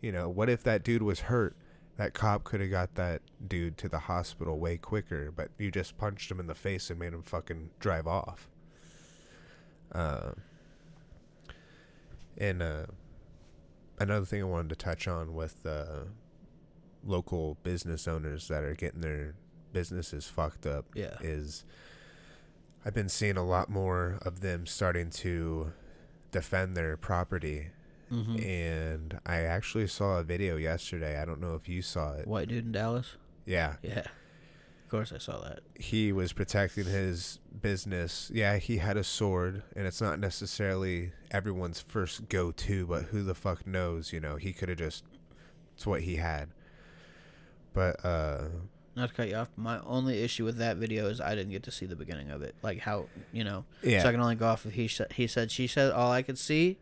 you know what if that dude was hurt that cop could have got that dude to the hospital way quicker, but you just punched him in the face and made him fucking drive off. Uh, and uh, another thing I wanted to touch on with uh, local business owners that are getting their businesses fucked up Yeah. is I've been seeing a lot more of them starting to defend their property Mm-hmm. and I actually saw a video yesterday. I don't know if you saw it. White dude in Dallas. Yeah, Yeah, of course I saw that. he was protecting his business. Yeah, he had a sword, and it's not necessarily everyone's first go to, but who the fuck knows? You know, he could have just. It's what he had. But uh, Not to cut you off, my only issue with that video is I didn't get to see the beginning of it. Like how you know, yeah, so I can only go off of he said, he said, she said. All I could see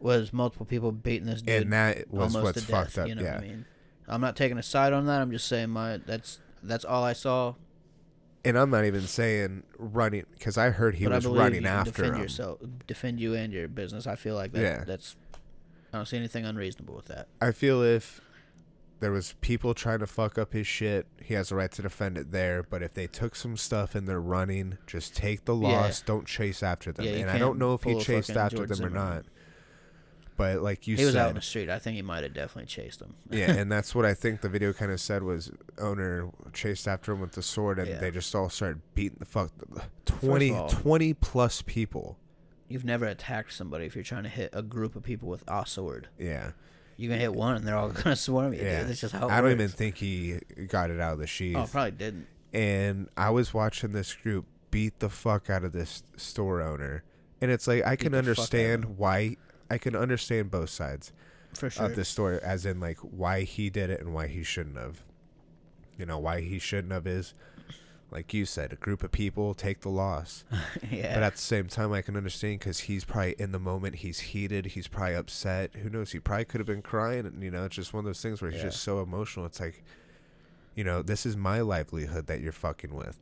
was multiple people beating this dude and that was almost what's to fucked death. up. You know yeah, what I mean? I'm not taking a side on that. I'm just saying my that's that's all I saw. and I'm not even saying running because I heard he but was running after defend him. yourself, defend you and your business. I feel like that. Yeah. That's I don't see anything unreasonable with that. I feel if there was people trying to fuck up his shit, he has a right to defend it there. But if they took some stuff and they're running, just take the Yeah. loss. Don't chase after them. Yeah, and I don't know if he chased after George them or not. But like you said. he was out in the street. I think he might have definitely chased him. yeah, and that's what I think the video kind of said was owner chased after him with the sword, and Yeah. they just all started beating the fuck 20, all- 20 plus people. You've never attacked somebody if you're trying to hit a group of people with a sword. Yeah, You can hit one and they're all gonna swarm you. yeah. Dude. That's just how I don't even think he got it out of the sheath. Oh, probably didn't. and I was watching this group beat the fuck out of this store owner, and it's like I can the fuck out of understand why I can understand both sides For sure. of this story, as in like why he did it and why he shouldn't have. You know why he shouldn't have is like you said, a group of people take the loss. yeah. But at the same time, I can understand because he's probably in the moment. He's heated. He's probably upset. Who knows? He probably could have been crying. And you know, it's just one of those things where he's Yeah. just so emotional. It's like, you know, this is my livelihood that you're fucking with.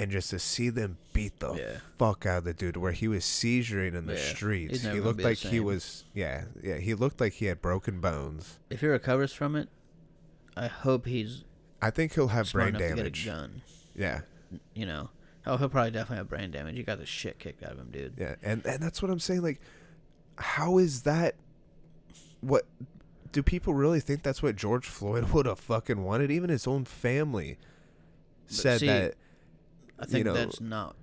And just to see them beat the Yeah. fuck out of the dude, where he was seizuring in the Yeah. streets, he looked like he was, yeah, yeah, he looked like he had broken bones. if he recovers from it, I hope he's I think he'll have brain damage. to get a gun. Yeah, You know. Oh, he'll probably definitely have brain damage. You got the shit kicked out of him, dude. Yeah, and and that's what I'm saying. Like, how is that? What do people really think that's what George Floyd would have fucking wanted? Even his own family said see, that. I think know- that's not.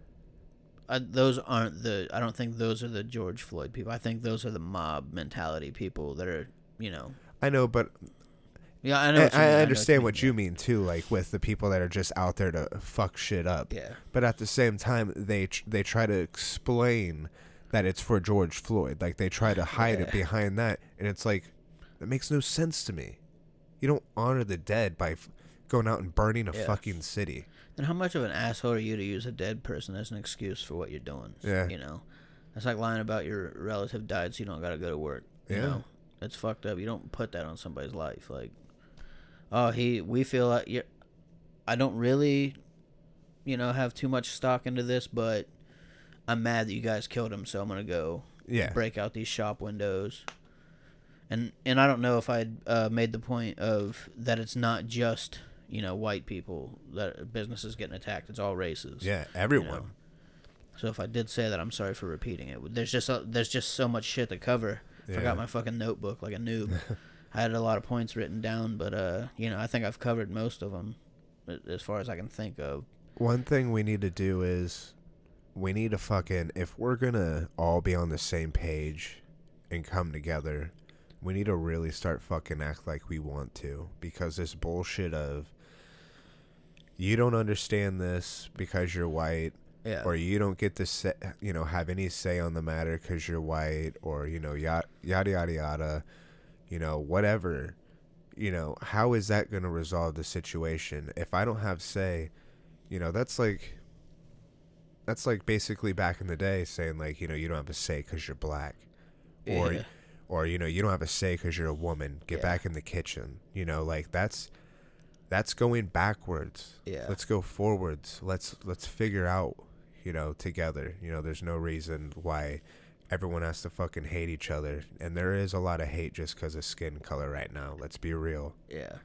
I, those aren't the. I don't think those are the George Floyd people. I think those are the mob mentality people that are. You know. I know, but Yeah, I know. I, you I understand mean, what you mean too. Like with the people that are just out there to fuck shit up. Yeah. But at the same time, they tr- they try to explain that it's for George Floyd. Like they try to hide it behind that, and it's like that makes no sense to me. You don't honor the dead by f- going out and burning a Yeah. fucking city. Then how much of an asshole are you to use a dead person as an excuse for what you're doing? Yeah. You know, that's like lying about your relative died so you don't got to go to work. You Yeah. know, that's fucked up. You don't put that on somebody's life. Like, oh, he, we feel like you I don't really, you know, have too much stock into this, but I'm mad that you guys killed him, so I'm gonna go Yeah. break out these shop windows. And and I don't know if I uh, made the point of that it's not just you know white people that businesses getting attacked. It's all races. Yeah, you everyone. know. So if I did say that, I'm sorry for repeating it. There's just a, there's just so much shit to cover. Yeah. Forgot my fucking notebook like a noob. I had a lot of points written down, but uh, you know, I think I've covered most of them as far as I can think of. One thing we need to do is we need to fucking if we're gonna all be on the same page and come together, we need to really start fucking act like we want to because this bullshit of you don't understand this because you're white Yeah. or you don't get to say, you know have any say on the matter because you're white or you know yada yada yada yada you know whatever you know how is that going to resolve the situation? If i don't have say you know that's like that's like basically back in the day saying like you know you don't have a say because you're black. Or Yeah. or you know you don't have a say because you're a woman. Get Yeah. back in the kitchen. You know like that's that's going backwards. Yeah. let's go forwards. Let's let's figure out you know together. You know there's no reason why everyone has to fucking hate each other and there is a lot of hate just because of skin color right now let's be real Yeah.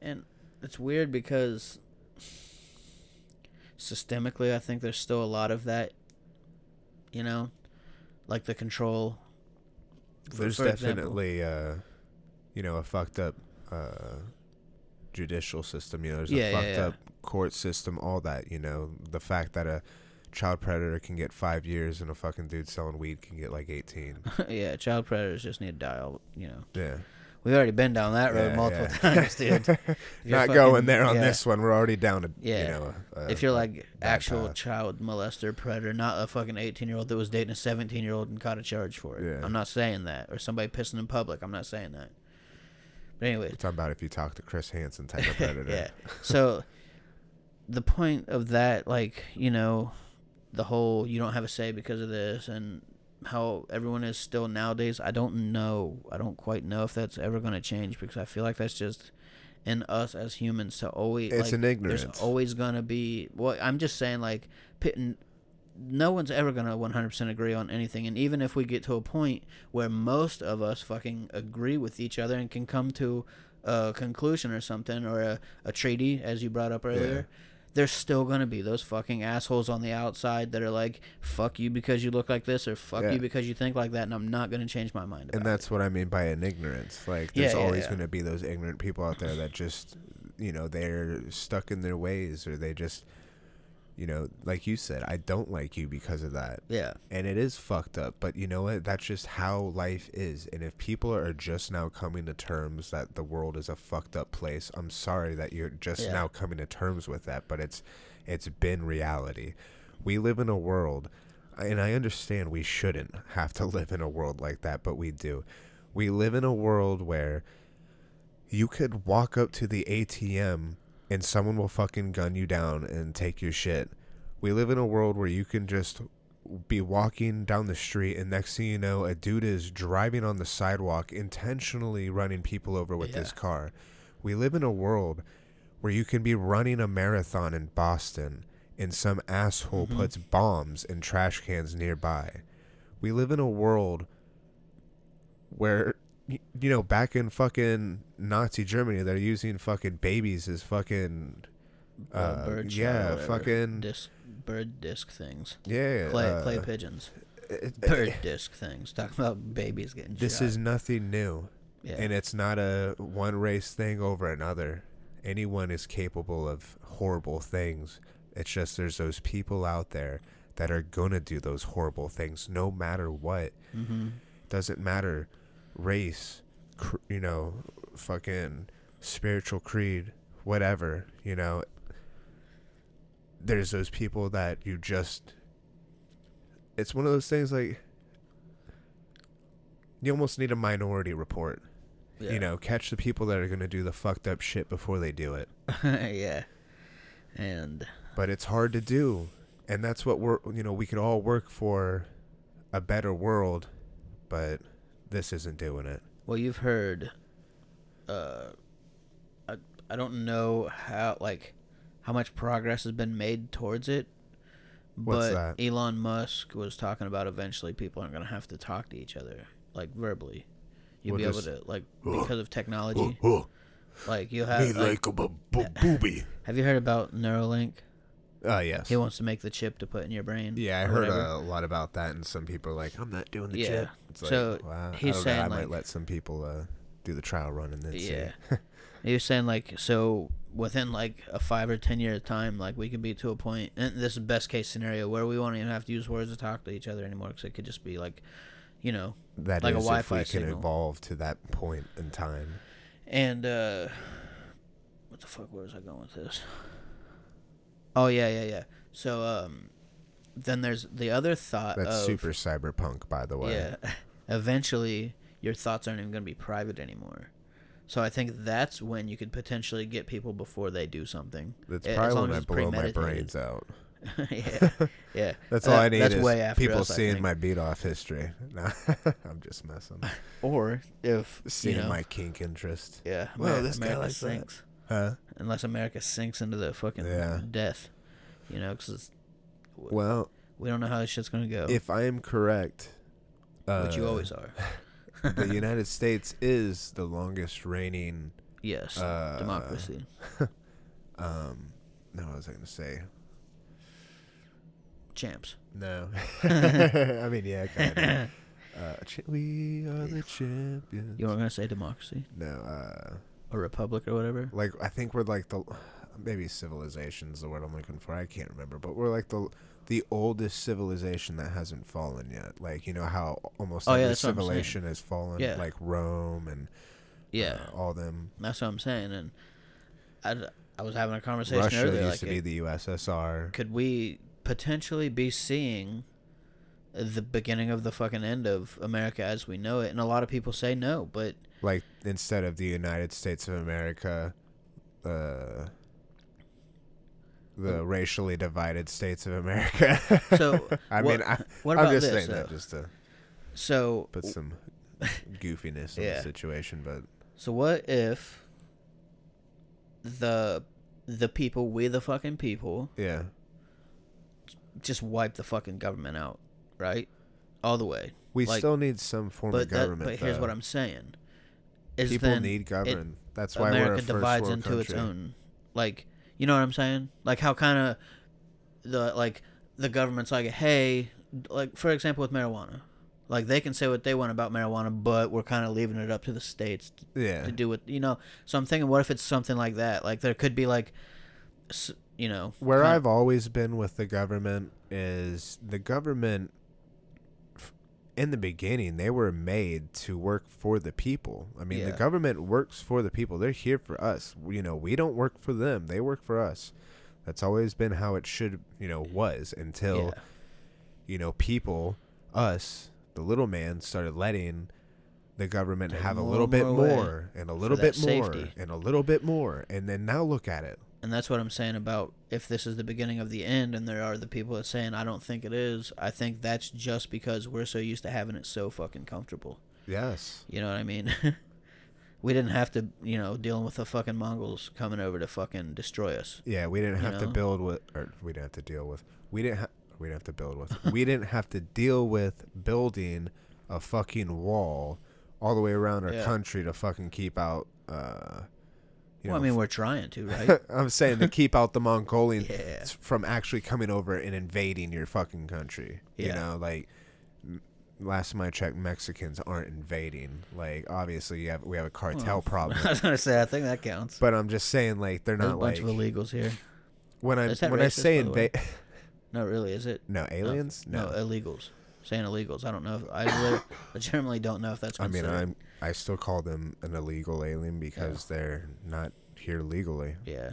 And it's weird because systemically, I think there's still a lot of that, you know, like the control. There's for example. definitely uh you know a fucked up uh judicial system you know there's Yeah, a yeah, fucked yeah. up court system all that you know the fact that a child predator can get five years and a fucking dude selling weed can get like 18 yeah, child predators just need to die. all- You know, yeah we've already been down that road Yeah, multiple yeah. times, dude. Not fucking- going there on yeah. this one we're already down to Yeah. you know uh, if you're like actual path. child molester predator, not a fucking 18 year old that was dating a 17 year old and caught a charge for it. Yeah. I'm not saying that. Or somebody pissing in public. I'm not saying that. But anyway, We're talking about if you talk to Chris Hansen type of predator. yeah. So the point of that, like, you know, the whole you don't have a say because of this and how everyone is still nowadays, I don't know. I don't quite know if that's ever going to change because I feel like that's just in us as humans to always. It's like, an ignorance. There's always going to be. Well, I'm just saying, like, pitting. No one's ever gonna 100% agree on anything, and even if we get to a point where most of us fucking agree with each other and can come to a conclusion or something, or a, a treaty, as you brought up earlier, there's still gonna be those fucking assholes on the outside that are like, "Fuck you because you look like this," or "Fuck Yeah. you because you think like that," and I'm not gonna change my mind. and that's what I mean by an ignorance. Like there's Yeah, yeah, always going to be those ignorant people out there that just, you know, they're stuck in their ways or they just, you know, like you said, I don't like you because of that. Yeah, And it is fucked up, but you know what? That's just how life is. And if people are just now coming to terms that the world is a fucked up place, I'm sorry that you're just Yeah. now coming to terms with that, but it's it's been reality. We live in a world and I understand we shouldn't have to live in a world like that, but we do. We live in a world where you could walk up to the ATM and someone will fucking gun you down and take your shit. We live in a world where you can just be walking down the street and next thing you know a dude is driving on the sidewalk intentionally running people over with his car. We live in a world where you can be running a marathon in Boston and some asshole Mhm. puts bombs in trash cans nearby. We live in a world where you know back in fucking Nazi Germany they're using fucking babies as fucking Uh, uh, bird yeah fucking disc bird disc things. yeah Clay uh, clay pigeons. Bird disc things. Talking about babies getting this shot. is nothing new yeah. and it's not a one race thing over another anyone is capable of horrible things it's just there's those people out there that are gonna do those horrible things no matter what mm-hmm. doesn't matter race cr- you know fucking spiritual creed whatever you know there's those people that you just it's one of those things like you almost need a minority report Yeah. you know catch the people that are going to do the fucked up shit before they do it yeah. And but it's hard to do and that's what we're you know we could all work for a better world but this isn't doing it well, you've heard. Uh, I I don't know how like how much progress has been made towards it. What's but that? Elon Musk was talking about eventually people aren't gonna have to talk to each other like verbally. You'll We'll be just- able to like because of technology. Like you have like, a bu- booby have you heard about Neuralink? oh yes He wants to make the chip to put in your brain. yeah i or heard whatever. a lot about that and some people are like i'm not doing the Yeah. chip it's like, So, wow, he's I don't know, saying, i might let some people uh do the trial run and then Yeah. see He was saying like so within like a five or ten year time, like we could be to a point, and this is best case scenario where we won't even have to use words to talk to each other anymore, because it could just be like, you know, that Like a if Wi-Fi we can evolve to that point in time and uh, what the fuck? Where was I going with this? Oh yeah, yeah, yeah. So um, then there's the other thought that's of super cyberpunk by the way yeah. Eventually, your thoughts aren't even going to be private anymore. So I think that's when you could potentially get people before they do something. that's as probably when as i blow my brains out yeah, yeah. That's Uh, all I need that's is way after people us, seeing my beat off history. Nah, I'm just messing. Or if Seeing you know, my kink interest. yeah, Well, this guy America likes that. Huh? Unless America sinks into the fucking Yeah. death, you know, because Well, we don't know how this shit's gonna go. if I am correct, uh, which you always are. the United States is the longest reigning. yes, uh, democracy. Um, no, what was I going to say? Champs. No. I mean, yeah, kind of. Uh, we are the champions. You weren't gonna say democracy No, uh, or republic or whatever. like I think we're like the maybe civilization's the word I'm looking for. I can't remember, but we're like the the oldest civilization that hasn't fallen yet. Like you know how almost Oh, every that's what I'm saying. civilization has fallen, Yeah. like Rome and Yeah, uh, all them. that's what I'm saying. And I, I was having a conversation Russia earlier. used Like, to be the USSR. could we potentially be seeing the beginning of the fucking end of America as we know it? And a lot of people say no, but Like instead of the United States of America, uh, the mm. racially divided states of America. So, I what- mean, I, what I'm just this, saying that just to so put some goofiness in Yeah. the situation, but so what if the the people, we the fucking people, yeah, just wipe the fucking government out, right? All the way. we Like, still need some form of But that, government. but here's though. what I'm saying. Is People need government. That's why we're a America first divides into its own. Like, you know what I'm saying? Like how kind of the like the government's like, hey, like for example with marijuana, like they can say what they want about marijuana, but we're kind of leaving it up to the states to, Yeah, to do what you know. So I'm thinking, what if it's something like that? Like there could be like, you know, where I've always been with the government is the government. In the beginning, they were made to work for the people. I mean, the government works for the people. They're here for us. You know, we don't work for them. They work for us. That's always been how it should, you know, was until yeah, you know, people, us, the little man, started letting the government have a little bit more more and a little bit more safety. and a little bit more. And then now look at it. And that's what I'm saying about if this is the beginning of the end, and there are the people that saying I don't think it is. I think that's just because we're so used to having it so fucking comfortable. Yes. You know what I mean? we didn't have to, you know, dealing with the fucking Mongols coming over to fucking destroy us. Yeah, we didn't have to build with, or we didn't have to deal with. We didn't. Ha- we didn't have to build with. we didn't have to deal with building a fucking wall all the way around our Yeah. country to fucking keep out. Uh, you well, I mean, we're trying to, right? I'm saying to keep out the Mongolians Yeah. from actually coming over and invading your fucking country. Yeah. You know, like last time I checked, Mexicans aren't invading. Like obviously, you have, we have a cartel Well, problem. I was gonna say, I think that counts. But I'm just saying, like they're There's a not bunch like of illegals here. when I when I say invade. No, really, is it? No aliens. No, No, illegals. Saying illegals. I don't know. If, I legitimately don't know if that's I mean. I'm I still call them an illegal alien because they're not here legally. yeah.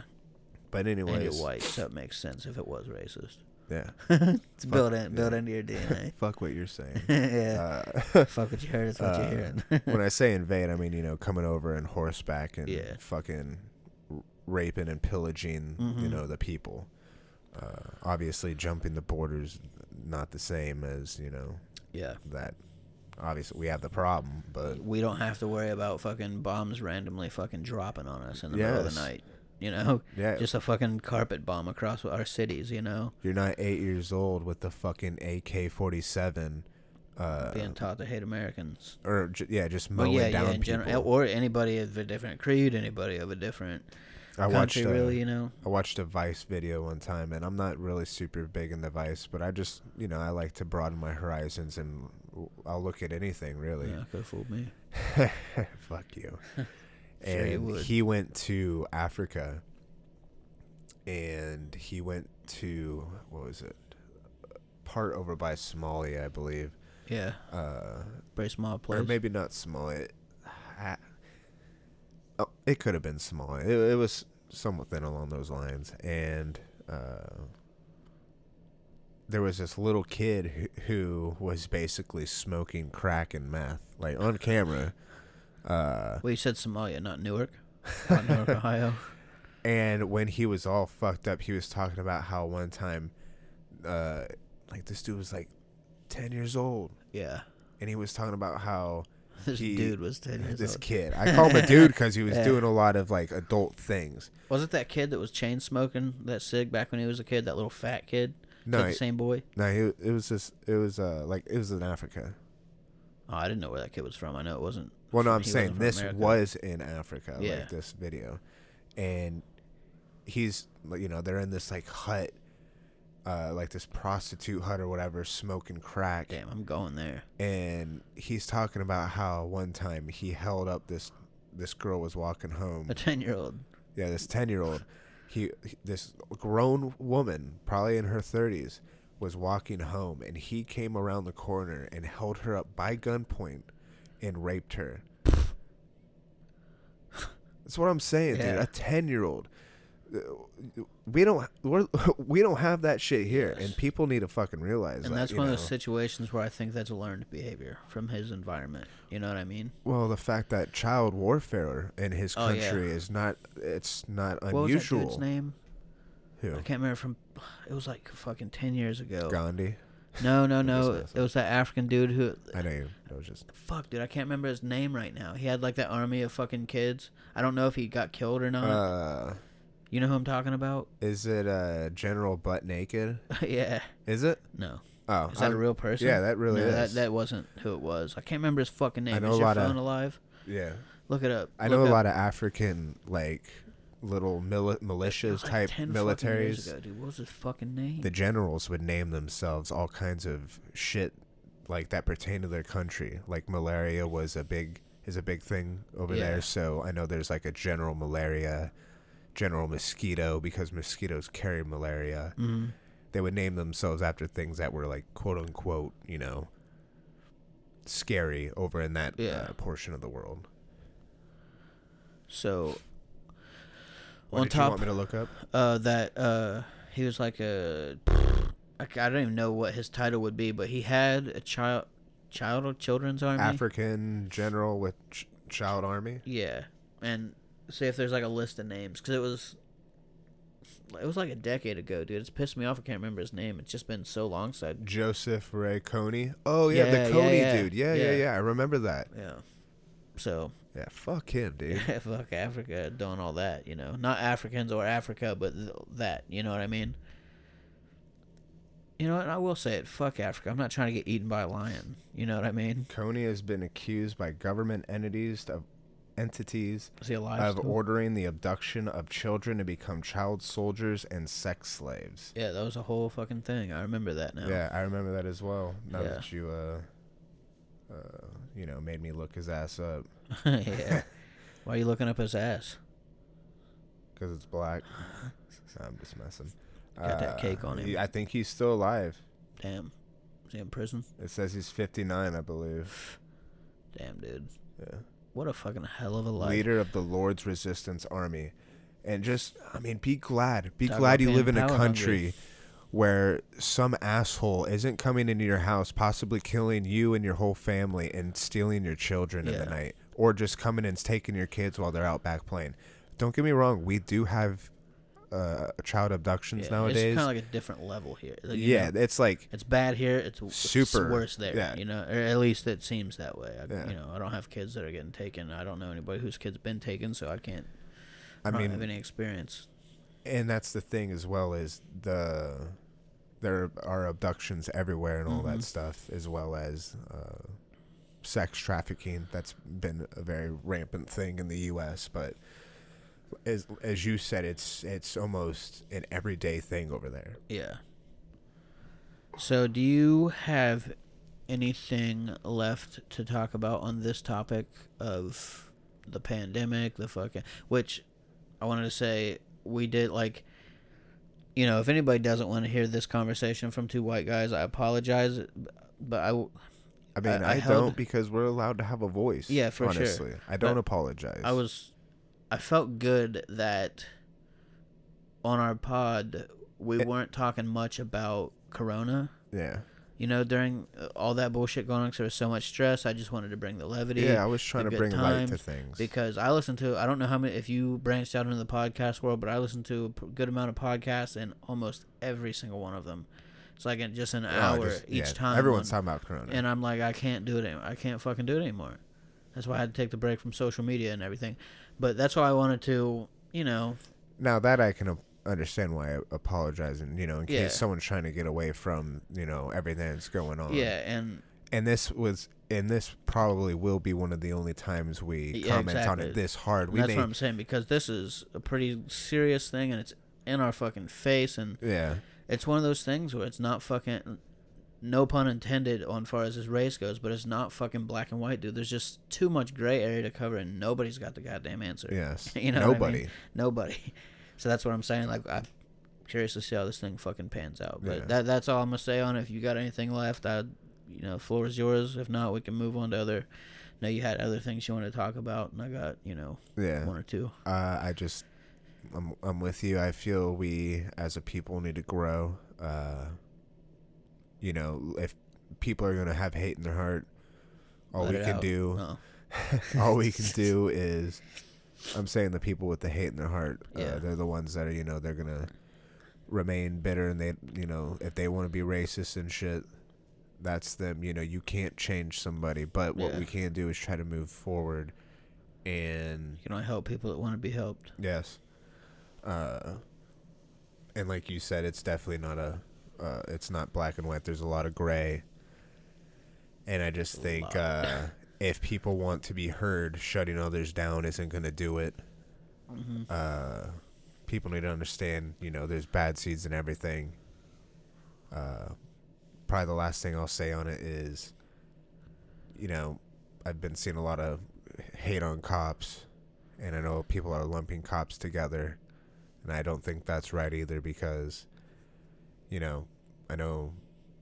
But And you're white, so it makes sense if it was racist. yeah. It's built in, yeah. built into your DNA. Fuck what you're saying. yeah. Uh, Fuck what you heard. It's what uh, you're hearing. when I say invade, I mean you know coming over in horseback and Yeah. fucking raping and pillaging you Mhm. know the people. Uh, obviously, jumping the borders not the same as you know yeah. that. Obviously, we have the problem, but We don't have to worry about fucking bombs randomly fucking dropping on us in the middle of Yes. the night. You know, yeah, just a fucking carpet bomb across our cities. You know, you're not eight years old with the fucking AK-47. Uh, being taught to hate Americans. or j- yeah, just Well, mowing yeah, down yeah, in people. general, or anybody of a different creed, anybody of a different I watched country, a, really. You know, I watched a Vice video one time, and I'm not really super big in the Vice, but I just you know I like to broaden my horizons, and I'll look at anything really. yeah, could fooled me. Fuck you. And would. he went to Africa, and he went to what was it? Part over by Somalia, I believe. Yeah, Uh, very small place. or maybe not Somalia. Oh, it could have been Somalia. It, it was something along those lines, and uh, there was this little kid who, who was basically smoking crack and meth, like on camera. Uh, well, you said Somalia, not Newark, not Newark, Ohio. and when he was all fucked up, he was talking about how one time, uh, like this dude was like ten years old, Yeah, and he was talking about how this He- dude was ten years this old. kid. I call him a dude because he was Yeah. doing a lot of like adult things. Was it that kid that was chain smoking that cig back when he was a kid? That little fat kid. No, the it- same boy. no, he, it was just it was uh like it was in Africa. Oh, I didn't know where that kid was from. I know it wasn't. Well, no, I'm saying this America. was in Africa, Yeah. like this video, and he's you know they're in this like hut, uh, like this prostitute hut or whatever, smoking crack, Damn, I'm going there. and he's talking about how one time he held up this this girl was walking home A ten year old. yeah this 10 year old he this grown woman probably in her 30s was walking home and he came around the corner and held her up by gunpoint and raped her. That's what i'm saying dude. A 10 year old we don't we're, we don't have that shit here Yes. and people need to fucking realize that. And that, that's one of those situations where I think that's learned behavior from his environment. You know what I mean? well the fact that child warfare in his Oh, yeah. country is not it's not What was that unusual dude's name? Who? I can't remember from. It was like fucking ten years ago. gandhi No, no, no. It was that African dude who. i know you that was just Fuck, dude, I can't remember his name right now. He had like that army of fucking kids. I don't know if he got killed or not. uh you know who I'm talking about? Is it uh General Butt Naked? yeah. Is it? No. Oh, Is that a I'm- real person? yeah, that really no, That is. that wasn't who it was. I can't remember his fucking name. I know is a your lot of- phone alive? yeah. Look it up. I Look know a up- lot of African like little mili- militias like type 10 fucking years militaries. ago, dude. What was his fucking name? The generals would name themselves all kinds of shit like that pertain to their country. Like malaria was a big is a big thing over Yeah. there. So I know there's like a general malaria, general mosquito because mosquitoes carry malaria. Mhm. they would name themselves after things that were like quote unquote, you know, scary over in that Yeah. uh, portion of the world. So What on did you top want me to look up? uh that uh he was like a I don't even know what his title would be, but he had a child child or children's army. African general with ch- child army. Yeah, and see if there's like a list of names because it was It was like a decade ago, dude. It's pissed me off. I can't remember his name. It's just been so long since I. Joseph Ray Kony. Oh yeah, Yeah, the Kony yeah. dude. Yeah, yeah, Yeah. yeah, I remember that. Yeah. So Yeah, fuck him, dude. fuck Africa doing all that, you know. Not Africans or Africa, but th- that, you know what I mean? You know what? I will say it. Fuck Africa. I'm not trying to get eaten by a lion. You know what I mean? Kony has been accused by government entities of entities of ordering the abduction of children to become child soldiers and sex slaves. yeah, that was a whole fucking thing. I remember that now. Yeah, I remember that as well. Now Yeah. that you, uh, uh, you know, made me look his ass up yeah. Why are you looking up his ass? because it's black. I'm just messing. Uh, Got that cake on him. he- I think he's still alive. Damn. Is he in prison? It says he's 59, I believe. Damn, dude. Yeah. What a fucking hell of a life. Leader of the Lord's Resistance Army. And just, I mean, be glad. Be Talk glad you live in a country hungry. where some asshole isn't coming into your house, possibly killing you and your whole family and stealing your children in the night. Or just coming and taking your kids while they're out back playing. Don't get me wrong, we do have uh, child abductions Yeah, nowadays. It's kind of like a different level here. Like, yeah, know, it's like it's bad here. It's w- it's Super, worse there. yeah. You know, or at least it seems that way. I, Yeah. You know, I don't have kids that are getting taken. I don't know anybody whose kid's been taken, so I can't. I I don't mean, have any experience. and that's the thing as well is the there are abductions everywhere and all Mhm. that stuff as well as uh, sex trafficking that's been a very rampant thing in the US but as as you said it's it's almost an everyday thing over there Yeah. So, do you have anything left to talk about on this topic of the pandemic, the fucking which I wanted to say we did like you know, if anybody doesn't want to hear this conversation from two white guys, I apologize, but I, mean I- I, I don't because we're allowed to have a voice Yeah, for sure. honestly I don't But apologize I was I felt good that on our pod we It- weren't talking much about corona. yeah You know, during uh, all that bullshit going on, 'cause there was so much stress. I just wanted to bring the levity. yeah I was trying to bring light to things because I listen to. I don't know how many if you branched out into the podcast world, but I listen to a good amount of podcasts, and almost every single one of them, it's like in just an Oh, hour just- each yeah, time. everyone's one- talking about corona and I'm like, I can't do it. Anymore. I can't fucking do it anymore. That's why I had to take the break from social media and everything. But that's why I wanted to, you know, Now that I can uh, understand why I apologize, and you know, in case Yeah. someone's trying to get away from you know everything that's going on. yeah, and And this was, and this probably will be one of the only times we Yeah, comment on it this hard. We that's may, what I'm saying because this is a pretty serious thing and it's in our fucking face and yeah, it's one of those things where it's not fucking no pun intended on far as this race goes, but it's not fucking black and white, dude. There's just too much gray area to cover, and nobody's got the goddamn answer. yes, You know what I mean? nobody. Nobody. So that's what I'm saying. Like I'm curious to see how this thing fucking pans out. But Yeah. that that's all I'm gonna say on it. If you got anything left, I, you know, floor is yours. If not, we can move on to other. No, you had other things you wanted to talk about, and I got you know Yeah, one or two. uh, I just, I'm, I'm with you. I feel we as a people need to grow. Uh, you know, if people are gonna have hate in their heart, all Let we can out. do. Oh, all we can do is I'm saying the people with the hate in their heart, uh, Yeah. they're the ones that are, you know, they're going to remain bitter and they, you know, if they want to be racist and shit, that's them, you know, you can't change somebody, but what Yeah. we can do is try to move forward and you can only help people that want to be helped. yes. Uh and like you said, it's definitely not a uh, it's not black and white. There's a lot of gray. And I just think uh, if people want to be heard, shutting others down isn't going to do it. hmm Uh, people need to understand, you know, there's bad seeds and everything. Uh, probably the last thing I'll say on it is, you know, I've been seeing a lot of hate on cops, and I know people are lumping cops together, and I don't think that's right either because, you know, I know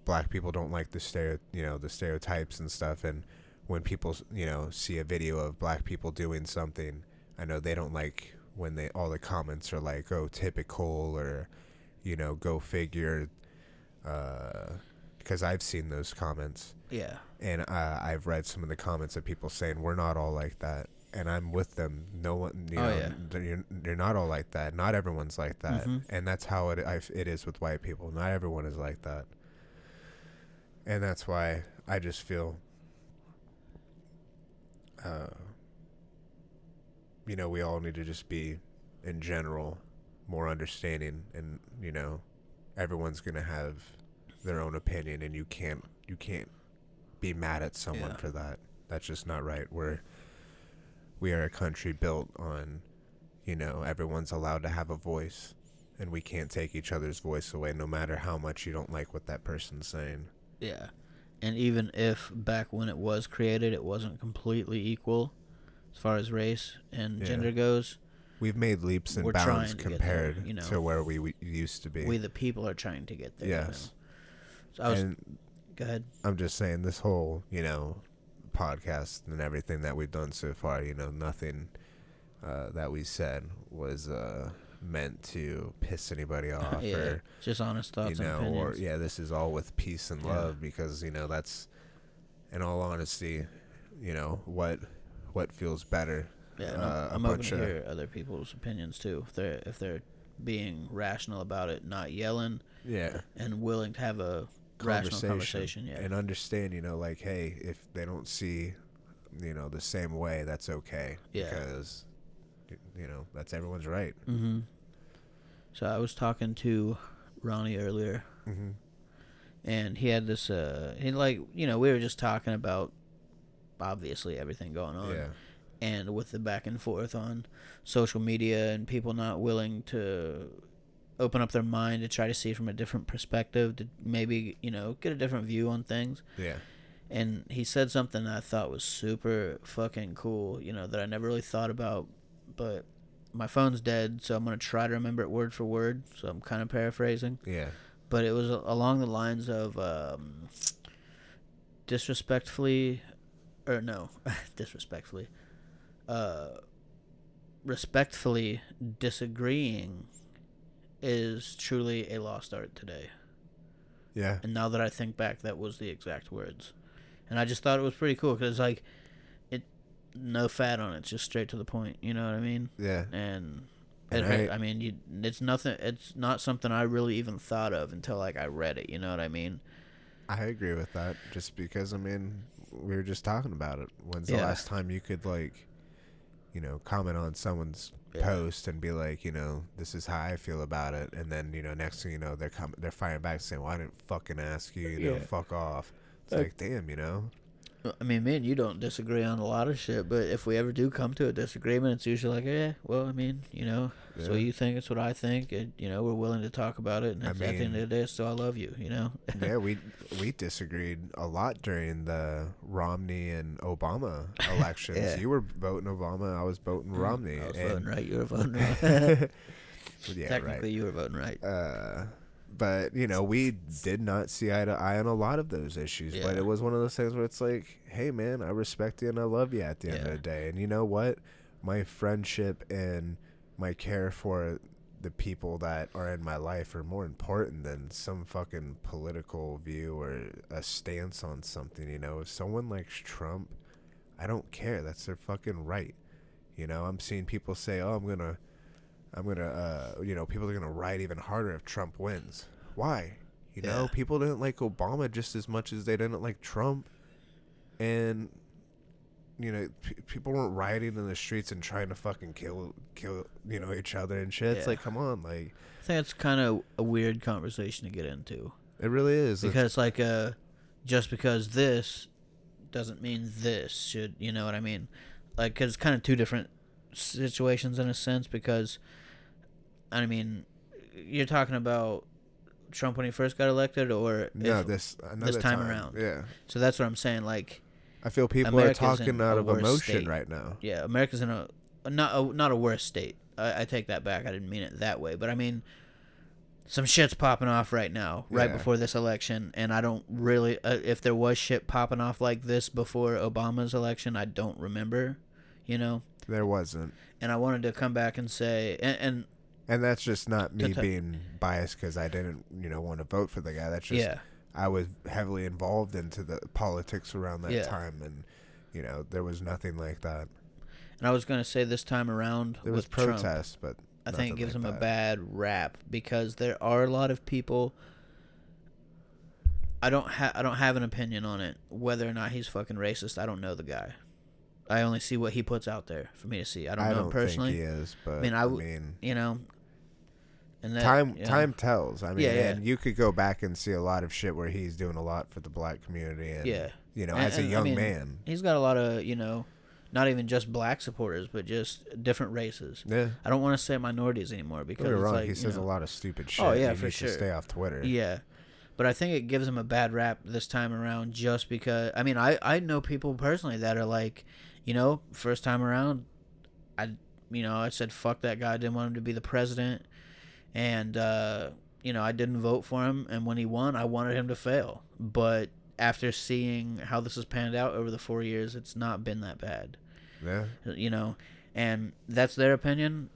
black people don't like the stereo, you know, the stereotypes and stuff, and when people, you know, see a video of black people doing something, I know they don't like when they all the comments are like, "Oh, typical," or, you know, "Go figure," uh, because I've seen those comments Yeah. and uh, I've read some of the comments of people saying we're not all like that, and I'm with them. No one, you Oh, know, yeah. they're, you're, you're not all like that. Not everyone's like that, Mhm. and that's how it I, it is with white people. Not everyone is like that, and that's why I just feel, uh, you know, we all need to just be, in general, more understanding, and you know, everyone's gonna have their own opinion, and you can't you can't be mad at someone Yeah. for that. That's just not right. We're we are a country built on, you know, everyone's allowed to have a voice, and we can't take each other's voice away, no matter how much you don't like what that person's saying. Yeah. And even if back when it was created, it wasn't completely equal as far as race and Yeah. gender goes, We've made leaps and bounds get there, compared you know. to where we, we used to be. we the people are trying to get there. you yes. know. So I was. and go ahead. I'm just saying this whole, you know, podcast and everything that we've done so far, you know, nothing uh, that we said was uh, meant to piss anybody off yeah. or Just honest stuff, you know, and or yeah, this is all with peace and Yeah. love because you know that's, in all honesty, you know what what feels better. Yeah, uh, I'm, I'm open to hear other people's opinions too. If they're if they're being rational about it, not yelling, Yeah, and willing to have a rational conversation. Yeah, and understand, you know, like hey, if they don't see, you know, the same way, that's okay. Yeah. because you know that's everyone's right. Mm-hmm. So I was talking to Ronnie earlier, Mm-hmm. and he had this. Uh, he like you know we were just talking about obviously everything going on, Yeah, and with the back and forth on social media and people not willing to open up their mind to try to see from a different perspective to maybe you know get a different view on things. yeah, and he said something that I thought was super fucking cool, you know, that I never really thought about, but my phone's dead, so I'm going to try to remember it word for word, so I'm kind of paraphrasing, yeah, but it was along the lines of um, disrespectfully or no, disrespectfully uh respectfully disagreeing is truly a lost art today. yeah, And now that I think back, that was the exact words. And I just thought it was pretty cool because, like, it no fat on it, it's just straight to the point. You know what I mean? yeah. And, And it, I- I, mean, you, it's nothing. It's not something I really even thought of until like I read it. You know what I mean? I agree with that. Just because I mean, we were just talking about it. When's the Yeah. last time you could like, you know, comment on someone's Yeah. post and be like, you know, this is how I feel about it, and then you know, next thing you know, they're com- they're firing back saying, "Well, I didn't fucking ask you," you know, Yeah. fuck off. It's Like- like, damn, you know, I mean, me and you don't disagree on a lot of shit, but if we ever do come to a disagreement, it's usually like, eh, well, I mean, you know, it's what you think, it's what I think, and you know, we're willing to talk about it, and I at the end of the day, so I love you, you know. yeah, we we disagreed a lot during the Romney and Obama elections. Yeah. You were voting Obama, I was voting Romney. I was and- voting right, you were voting right. yeah, Technically, right. you were voting right. Uh, but you know, we did not see eye to eye on a lot of those issues. But it was one of those things where it's like, hey, man, I respect you and I love you at the end of the day. And you know what? My friendship and my care for the people that are in my life are more important than some fucking political view or a stance on something. You know, if someone likes Trump, I don't care. That's their fucking right. You know, I'm seeing people say, "Oh, I'm gonna, I'm gonna, uh, you know, people are gonna riot even harder if Trump wins." Why? You know, people didn't like Obama just as much as they didn't like Trump, and you know, p- people weren't rioting in the streets and trying to fucking kill, kill, you know, each other and shit. It's like, come on, like I think it's kind of a weird conversation to get into it really is. It's- because, like, uh, just because this doesn't mean this should, you know what I mean? Like, cause it's kind of two different situations in a sense. Because, I mean, you're talking about Trump when he first got elected, or no, if- this another time around. Yeah, so that's what I'm saying. Like, I feel people America's are talking out of emotion state. right now. yeah, America's in a not a, not a worse state. I, I take that back. I didn't mean it that way, but I mean some shit's popping off right now, right Yeah. before this election, and I don't really. Uh, if there was shit popping off like this before Obama's election, I don't remember. You know, There wasn't. and I wanted to come back and say, and, and And that's just not me To- to- being biased because I didn't, you know, want to vote for the guy. That's just yeah, I was heavily involved into the politics around that Yeah. time, and you know, there was nothing like that. And I was gonna say this time around There was with Trump, protests, but I think it gives like him a bad rap because there are a lot of people. I don't have I don't have an opinion on it whether or not he's fucking racist. I don't know the guy. I only see what he puts out there for me to see. I don't I know don't him personally. think he is, but I mean, mean, you know. And that, time know, time tells. I mean, Yeah, yeah. and you could go back and see a lot of shit where he's doing a lot for the black community, and Yeah. you know, And- as a and, I young mean, man, He's got a lot of you know, not even just black supporters, but just different races. yeah. I don't want to say minorities anymore because Don't get me it's wrong, like, he says know- a lot of stupid oh, shit. Oh, yeah, he for sure. stay off Twitter. Yeah. But I think it gives him a bad rap this time around just because I mean I, I know people personally that are like, you know, first time around I you know, I said fuck that guy, I didn't want him to be the president and uh you know, I didn't vote for him and when he won I wanted him to fail. But after seeing how this has panned out over the four years, it's not been that bad. yeah. You know, and that's their opinion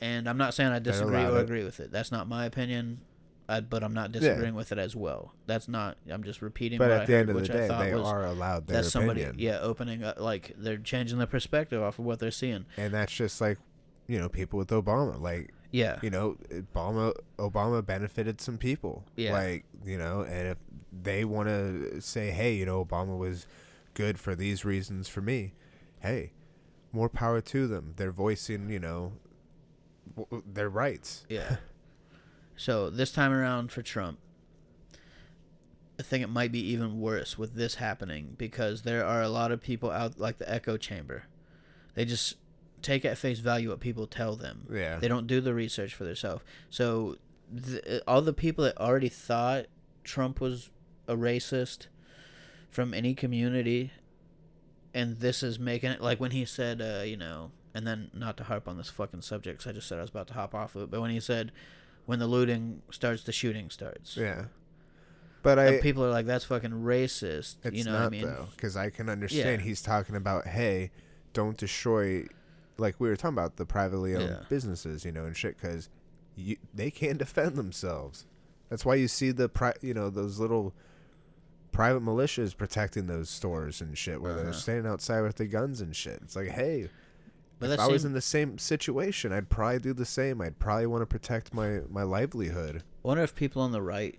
and I'm not saying I disagree or it. agree with it. That's not my opinion. I, but I'm not disagreeing with it as well. That's not. I'm just repeating. But what at I the heard, end of the day, they was are allowed their that's somebody. opinion, Yeah, opening up, like they're changing their perspective off of what they're seeing. and that's just like, you know, people with Obama, like. Yeah, you know, Obama Obama benefited some people. Yeah. Like, you know, and if they want to say, "Hey, you know, Obama was good for these reasons for me." Hey, more power to them. They're voicing, you know, w- their rights. yeah. so this time around for Trump, I think it might be even worse with this happening because there are a lot of people out like the echo chamber. They just take at face value what people tell them. Yeah. They don't do the research for themselves. So th- all the people that already thought Trump was a racist from any community, and this is making it like when he said, uh, you know, and then not to harp on this fucking subject cuz I just said I was about to hop off of it, but when he said, when the looting starts, the shooting starts. Yeah. But I people are like, that's fucking racist. it's you know not what I mean? though, cuz I can understand Yeah. he's talking about, "Hey, don't destroy like we were talking about the privately owned Yeah. businesses, you know, and shit cuz they can't defend themselves. That's why you see the pri- you know those little private militias protecting those stores and shit, where Uh-huh. they're standing outside with their guns and shit. It's like, hey, But if I was in the same situation, I'd probably do the same. I'd probably want to protect my my livelihood. wonder if people on the right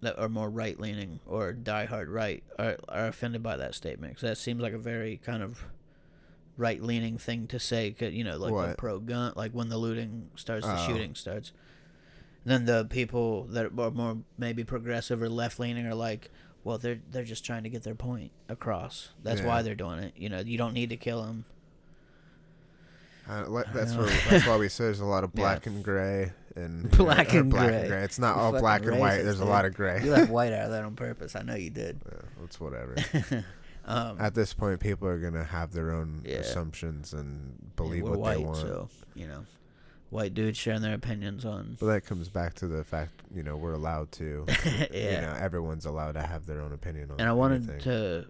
that are more right leaning or diehard right are, are offended by that statement because that seems like a very kind of right leaning thing to say. you know, like when What? pro gun, like when the looting starts, the Oh. shooting starts. then the people that are more maybe progressive or left leaning are like, well, they're they're just trying to get their point across. That's Yeah. why they're doing it. You know, you don't need to kill them. Uh, le- that's know. where, that's why we say there's a lot of Yeah. black and gray and Black or and black gray. and gray. It's not You all fucking black and white. racist, There's a dude. lot of gray. You left white out of that on purpose. I know you did. Yeah, it's whatever. Um, At this point, people are gonna have their own Yeah. assumptions and Yeah, believe we're what white, they want. so you know, white dudes sharing their opinions on. But that comes back to the fact, you know, we're allowed to. yeah, You know, everyone's allowed to have their own opinion on. and I wanted anything. to,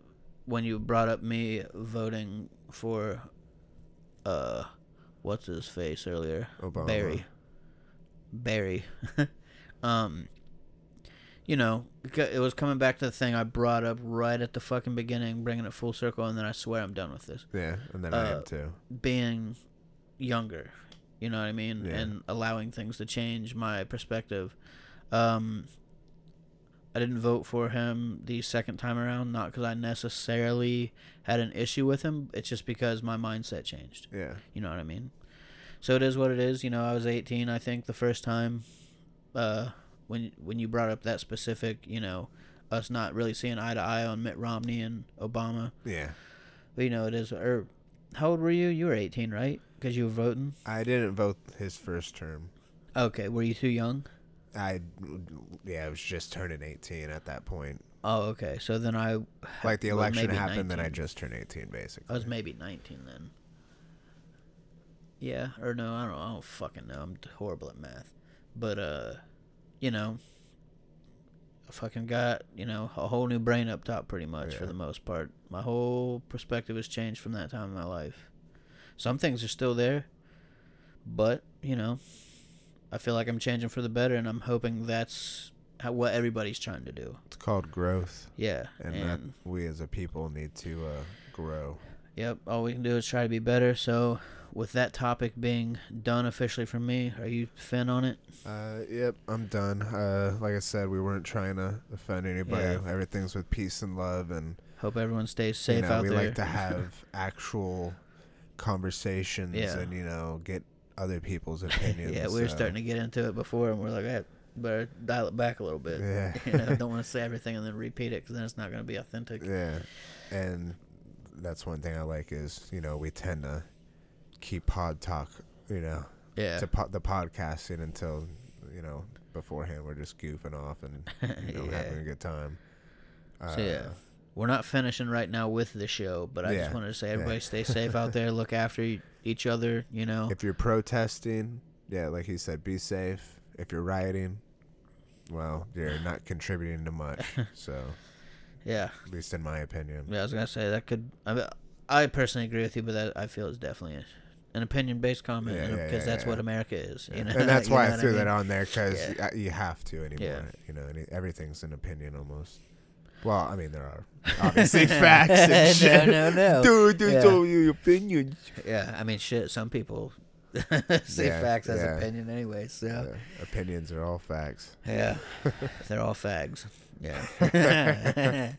when you brought up me voting for, uh, what's his face earlier, Obama. Barry, Barry, um, you know, it was coming back to the thing I brought up right at the fucking beginning, bringing it full circle, and then I swear I'm done with this. Yeah, and then I uh, am too. being younger, you know what I mean, Yeah. and allowing things to change my perspective. Um, I didn't vote for him the second time around, not because I necessarily had an issue with him. It's just because my mindset changed. Yeah, You know what I mean? So it is what it is. You know, I was 18, I think, the first time. Uh, when when you brought up that specific, you know, us not really seeing eye to eye on Mitt Romney and Obama. yeah. But you know, it is. Or how old were you? You were 18, right? Because you were voting. I didn't vote his first term. Okay, were you too young? I, yeah, I was just turning 18 at that point. Oh, okay. So then I Like the election maybe happened, then I just turned 18, basically. I was maybe 19 then. Yeah, or no, I don't. I don't fucking know. I'm horrible at math, but uh, you know, I fucking got you know a whole new brain up top, pretty much for the most part. My whole perspective has changed from that time in my life. Some things are still there, but you know, I feel like I'm changing for the better, and I'm hoping that's how, what everybody's trying to do. It's called growth, Yeah, and, and, that we as a people need to uh, grow. Yep. All we can do is try to be better. So, with that topic being done officially from me, are you fin on it? Uh, yep, I'm done. Uh, like I said, we weren't trying to offend anybody. Yeah. Everything's with peace and love, and Hope everyone stays safe you know, out we there. We like to have actual conversations Yeah. and you know get other people's opinions. yeah, we were so- starting to get into it before, and we're like, hey, better dial it back a little bit. Yeah. you know, don't want to say everything and then repeat it because then it's not going to be authentic. Yeah, and that's one thing I like is you know we tend to keep pod talk, you know, Yeah. to po- the podcasting until you know beforehand we're just goofing off and you know Yeah. having a good time. So yeah, Uh, we're not finishing right now with the show, but I Yeah, just wanted to say yeah. everybody stay safe out there. Look after each other. You know. If you're protesting, yeah, like he said, be safe. If you're rioting, well, you're not contributing to much. So, yeah. at least in my opinion. Yeah, I was gonna say that could. I, mean, I personally agree with you, but that I feel is definitely an opinion-based comment because yeah, yeah, that's yeah. what America is. You know? and that's You why know I threw mean? that on there because you have to anymore. You know, everything's an opinion almost. Well, I mean, there are obviously facts and no, shit. no, no. Dude, there's Yeah. all your opinions. Yeah, I mean, shit. Some people say facts as opinion anyway. So opinions are all facts. yeah, they're all fags. Yeah,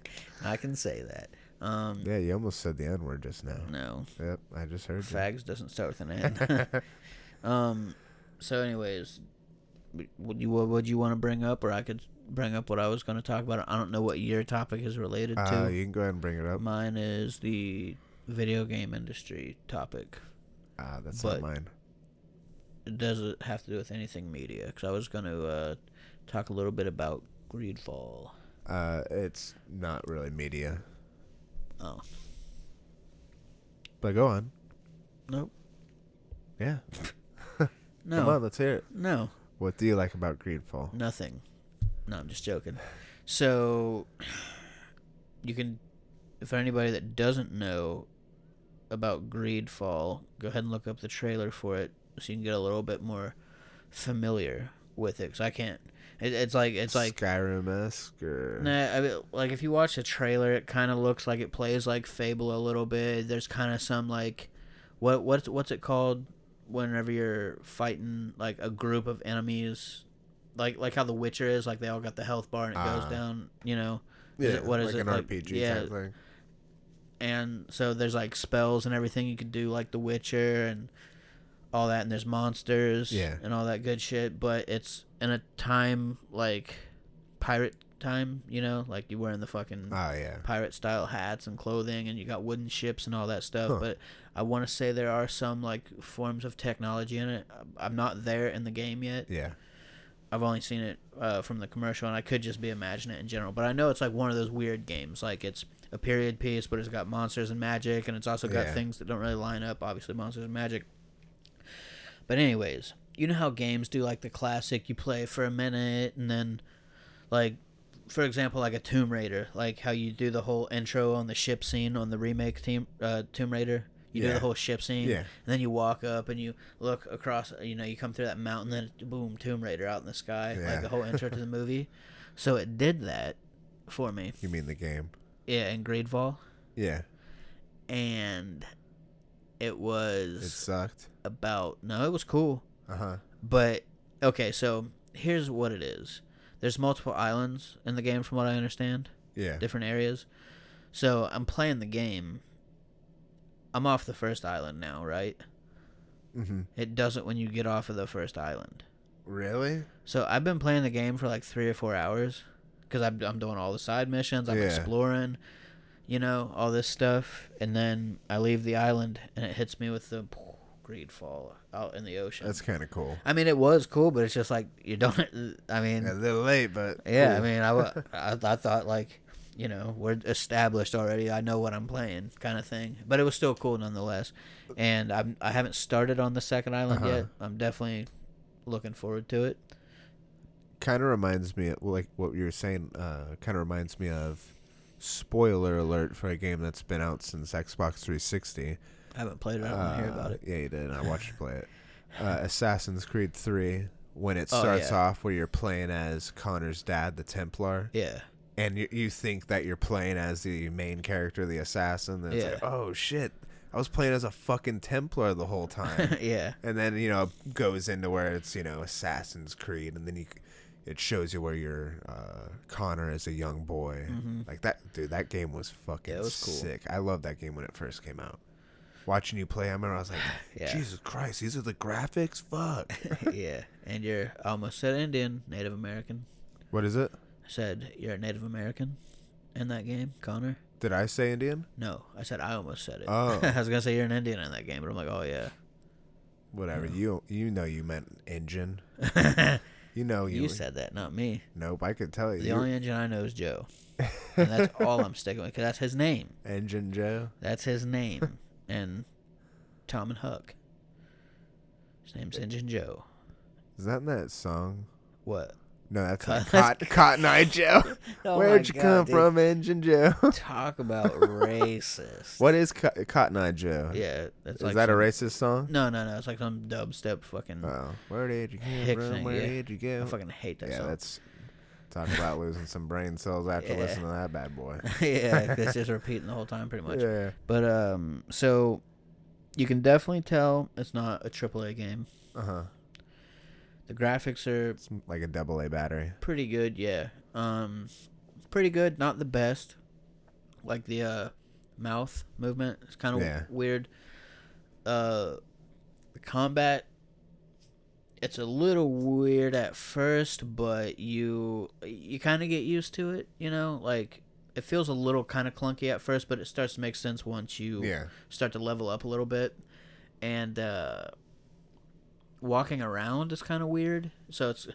I can say that. Um, Yeah, you almost said the N word just now. no, Yep, I just heard you. fags doesn't start with an N. um, so anyways, would you what would you want to bring up, or I could bring up what I was going to talk about? I don't know what your topic is related Uh, to. you can go ahead and bring it up. Mine is the video game industry topic. Ah, that's but- not mine. It doesn't have to do with anything media, because I was going to uh, talk a little bit about Greedfall. Uh, it's not really media. Oh, But go on. nope. Yeah. No. Come on, let's hear it. No. What do you like about Greedfall? Nothing. No, I'm just joking. So, you can, for anybody that doesn't know about Greedfall, go ahead and look up the trailer for it so you can get a little bit more familiar with it. Cause I can't. It, it's like it's like Skyrim esque or Nah, I mean, like if you watch the trailer, it kind of looks like it plays like Fable a little bit. There's kind of some like, what what's what's it called? Whenever you're fighting like a group of enemies, like like how The Witcher is, like they all got the health bar and it goes Ah. down. You know, yeah, is it- what is like it, an like- RPG yeah. type thing. and so there's like spells and everything you can do, like The Witcher and all that, and there's monsters, Yeah. and all that good shit. But it's in a time like pirate time, you know, like you wearing the fucking Oh yeah. pirate style hats and clothing and you got wooden ships and all that stuff Huh. but i want to say there are some like forms of technology in it i'm not there in the game yet Yeah. i've only seen it uh, from the commercial and i could just be imagining it in general but i know it's like one of those weird games like it's a period piece but it's got monsters and magic and it's also got Yeah. things that don't really line up obviously monsters and magic but anyways you know how games do like the classic you play for a minute and then like for example like a tomb raider like how you do the whole intro on the ship scene on the remake team uh, tomb raider you do the whole ship scene Yeah. and then you walk up and you look across you know you come through that mountain then boom tomb raider out in the sky Yeah. like the whole intro to the movie so it did that for me You mean the game? yeah in Greedfall Yeah. and it was. It sucked. About no it was cool Uh huh. but okay, so here's what it is. There's multiple islands in the game from what I understand, Yeah. different areas. So I'm playing the game. I'm off the first island now, right? Mm-hmm. It does it when you get off of the first island. Really? So I've been playing the game for like three or four hours because I'm, I'm doing all the side missions. I'm Yeah. exploring, you know, all this stuff, and then I leave the island and it hits me with the Greedfall out in the ocean. That's kind of cool. I mean, it was cool, but it's just like you don't. I mean, A little late, but yeah. I mean, I, I, I thought like, you know, we're established already. I know what I'm playing, kind of thing. But it was still cool nonetheless. And I'm I haven't started on the second island Uh-huh. yet. I'm definitely looking forward to it. kind of reminds me, well, like what you were saying, uh, kind of reminds me of spoiler alert for a game that's been out since Xbox 360. I haven't played it. I don't want to hear about Uh, it. Yeah, you did. I watched you play it. Uh, Assassin's Creed 3, when it Oh, starts yeah. off where you're playing as Connor's dad, the Templar, Yeah. and you, you think that you're playing as the main character, the assassin. Then it's Yeah. like, oh shit, I was playing as a fucking Templar the whole time. yeah. and then you know it goes into where it's you know Assassin's Creed, and then you, it shows you where you're uh, Connor as a young boy. Like that, dude. That game was fucking Mm-hmm. It was cool. sick. I love that game when it first came out. Watching you play, I remember I was like, Yeah. Jesus Christ, these are the graphics. Fuck. yeah. And you're almost said Indian, Native American. what is it? I said you're a Native American in that game, Connor. Did I say Indian? No, I said I almost said it. Oh. I was gonna say you're an Indian in that game, but I'm like, oh yeah. Whatever. You you know you meant engine. You know you. you said that, not me. Nope, I could tell you. The only engine I know is Joe, and that's all I'm sticking with because that's his name. Engine Joe. That's his name, and Tom and Huck. His name's Engine Joe. Is that in that song? What? No, that's Cotton- Cotton, Cotton Eye Joe. Oh Where'd you God, come dude. from, Engine Joe? Talk about racist. what is Co- Cotton Eye Joe? Yeah, that's Is like that a racist song? No, no, no. It's like some dubstep fucking. Oh, where did you come from? Where yeah. did you go? I fucking hate that yeah, song. that's talk about losing some brain cells after Yeah. listening to that bad boy. yeah, it's just repeating the whole time, pretty much. Yeah. But um, so you can definitely tell it's not a AAA game. Uh huh. The graphics are It's like a double A battery. pretty good, yeah. Um, pretty good, not the best. Like the uh, mouth movement is kind of Yeah. weird. Uh, the combat, it's a little weird at first, but you you kind of get used to it. You know, like it feels a little kind of clunky at first, but it starts to make sense once you Yeah. start to level up a little bit. And uh, walking around is kind of weird. So it's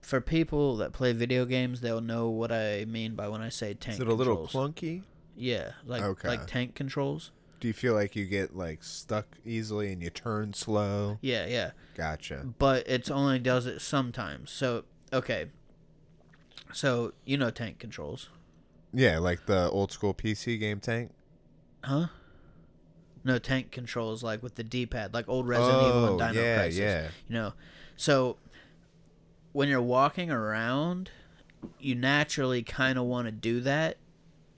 for people that play video games, they'll know what I mean by when I say tank. Is it a little clunky? Yeah, like Okay. like tank controls. Do you feel like you get like stuck easily and you turn slow? Yeah, yeah. Gotcha. But it's only does it sometimes. So okay. So you know tank controls, Yeah, like the old school PC game tank. huh? No tank controls like with the D-pad, like old Resident Evil oh, and Dino yeah, Crisis. yeah. You know, so when you're walking around, you naturally kind of want to do that,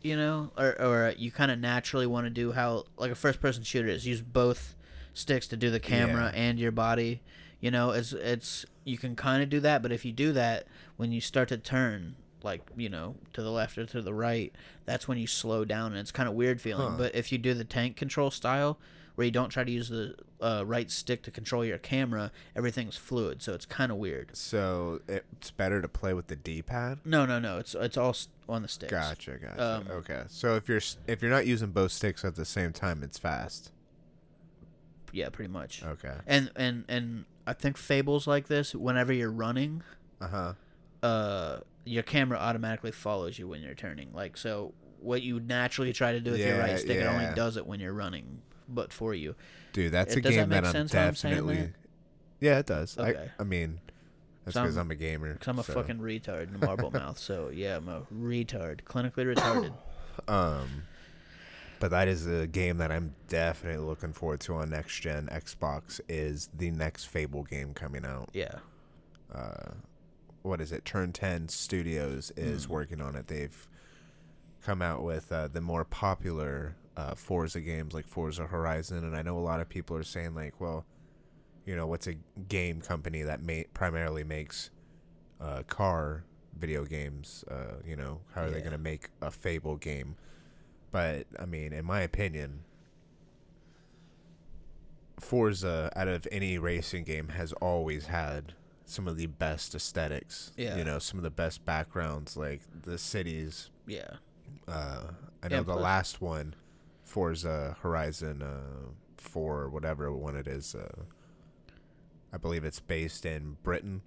you know, or or you kind of naturally want to do how like a first person shooter is use both sticks to do the camera Yeah. and your body. You know, it's it's you can kind of do that, but if you do that when you start to turn like you know to the left or to the right that's when you slow down and it's kind of weird feeling Huh. but if you do the tank control style where you don't try to use the uh, right stick to control your camera everything's fluid so it's kind of weird So it's better to play with the D-pad. no no no it's it's all on the sticks Gotcha, gotcha. Um, okay, so if you're if you're not using both sticks at the same time, it's fast. yeah pretty much Okay. and and and i think Fable's like this whenever you're running Uh huh. uh your camera automatically follows you when you're turning like so what you naturally try to do with your right stick it only does it when you're running but for you Dude, that's Uh, a that game that, make I'm definitely. that? Yeah, it does. Okay. I I mean, that's So I'm- because I'm, a gamer. Because I'm a so. fucking retard a marble mouth. So yeah, I'm a retard, clinically retarded. Um, but that is a game that I'm definitely looking forward to on next gen Xbox. Is the next Fable game coming out? Yeah, Uh, what is it? Turn Ten Studios is Mm. working on it. They've come out with uh, the more popular uh, Forza games like Forza Horizon, and I know a lot of people are saying like, well, you know, what's a game company that ma- primarily makes uh, car video games? Uh, you know, how are they going to make a Fable game? But I mean, in my opinion, Forza, out of any racing game, has always had some of the best aesthetics. Yeah. You know, some of the best backgrounds, like the cities. yeah, Uh, I know Yeah, the last one, Forza Horizon uh, 4, or whatever one it is. Uh, I believe it's based in Britain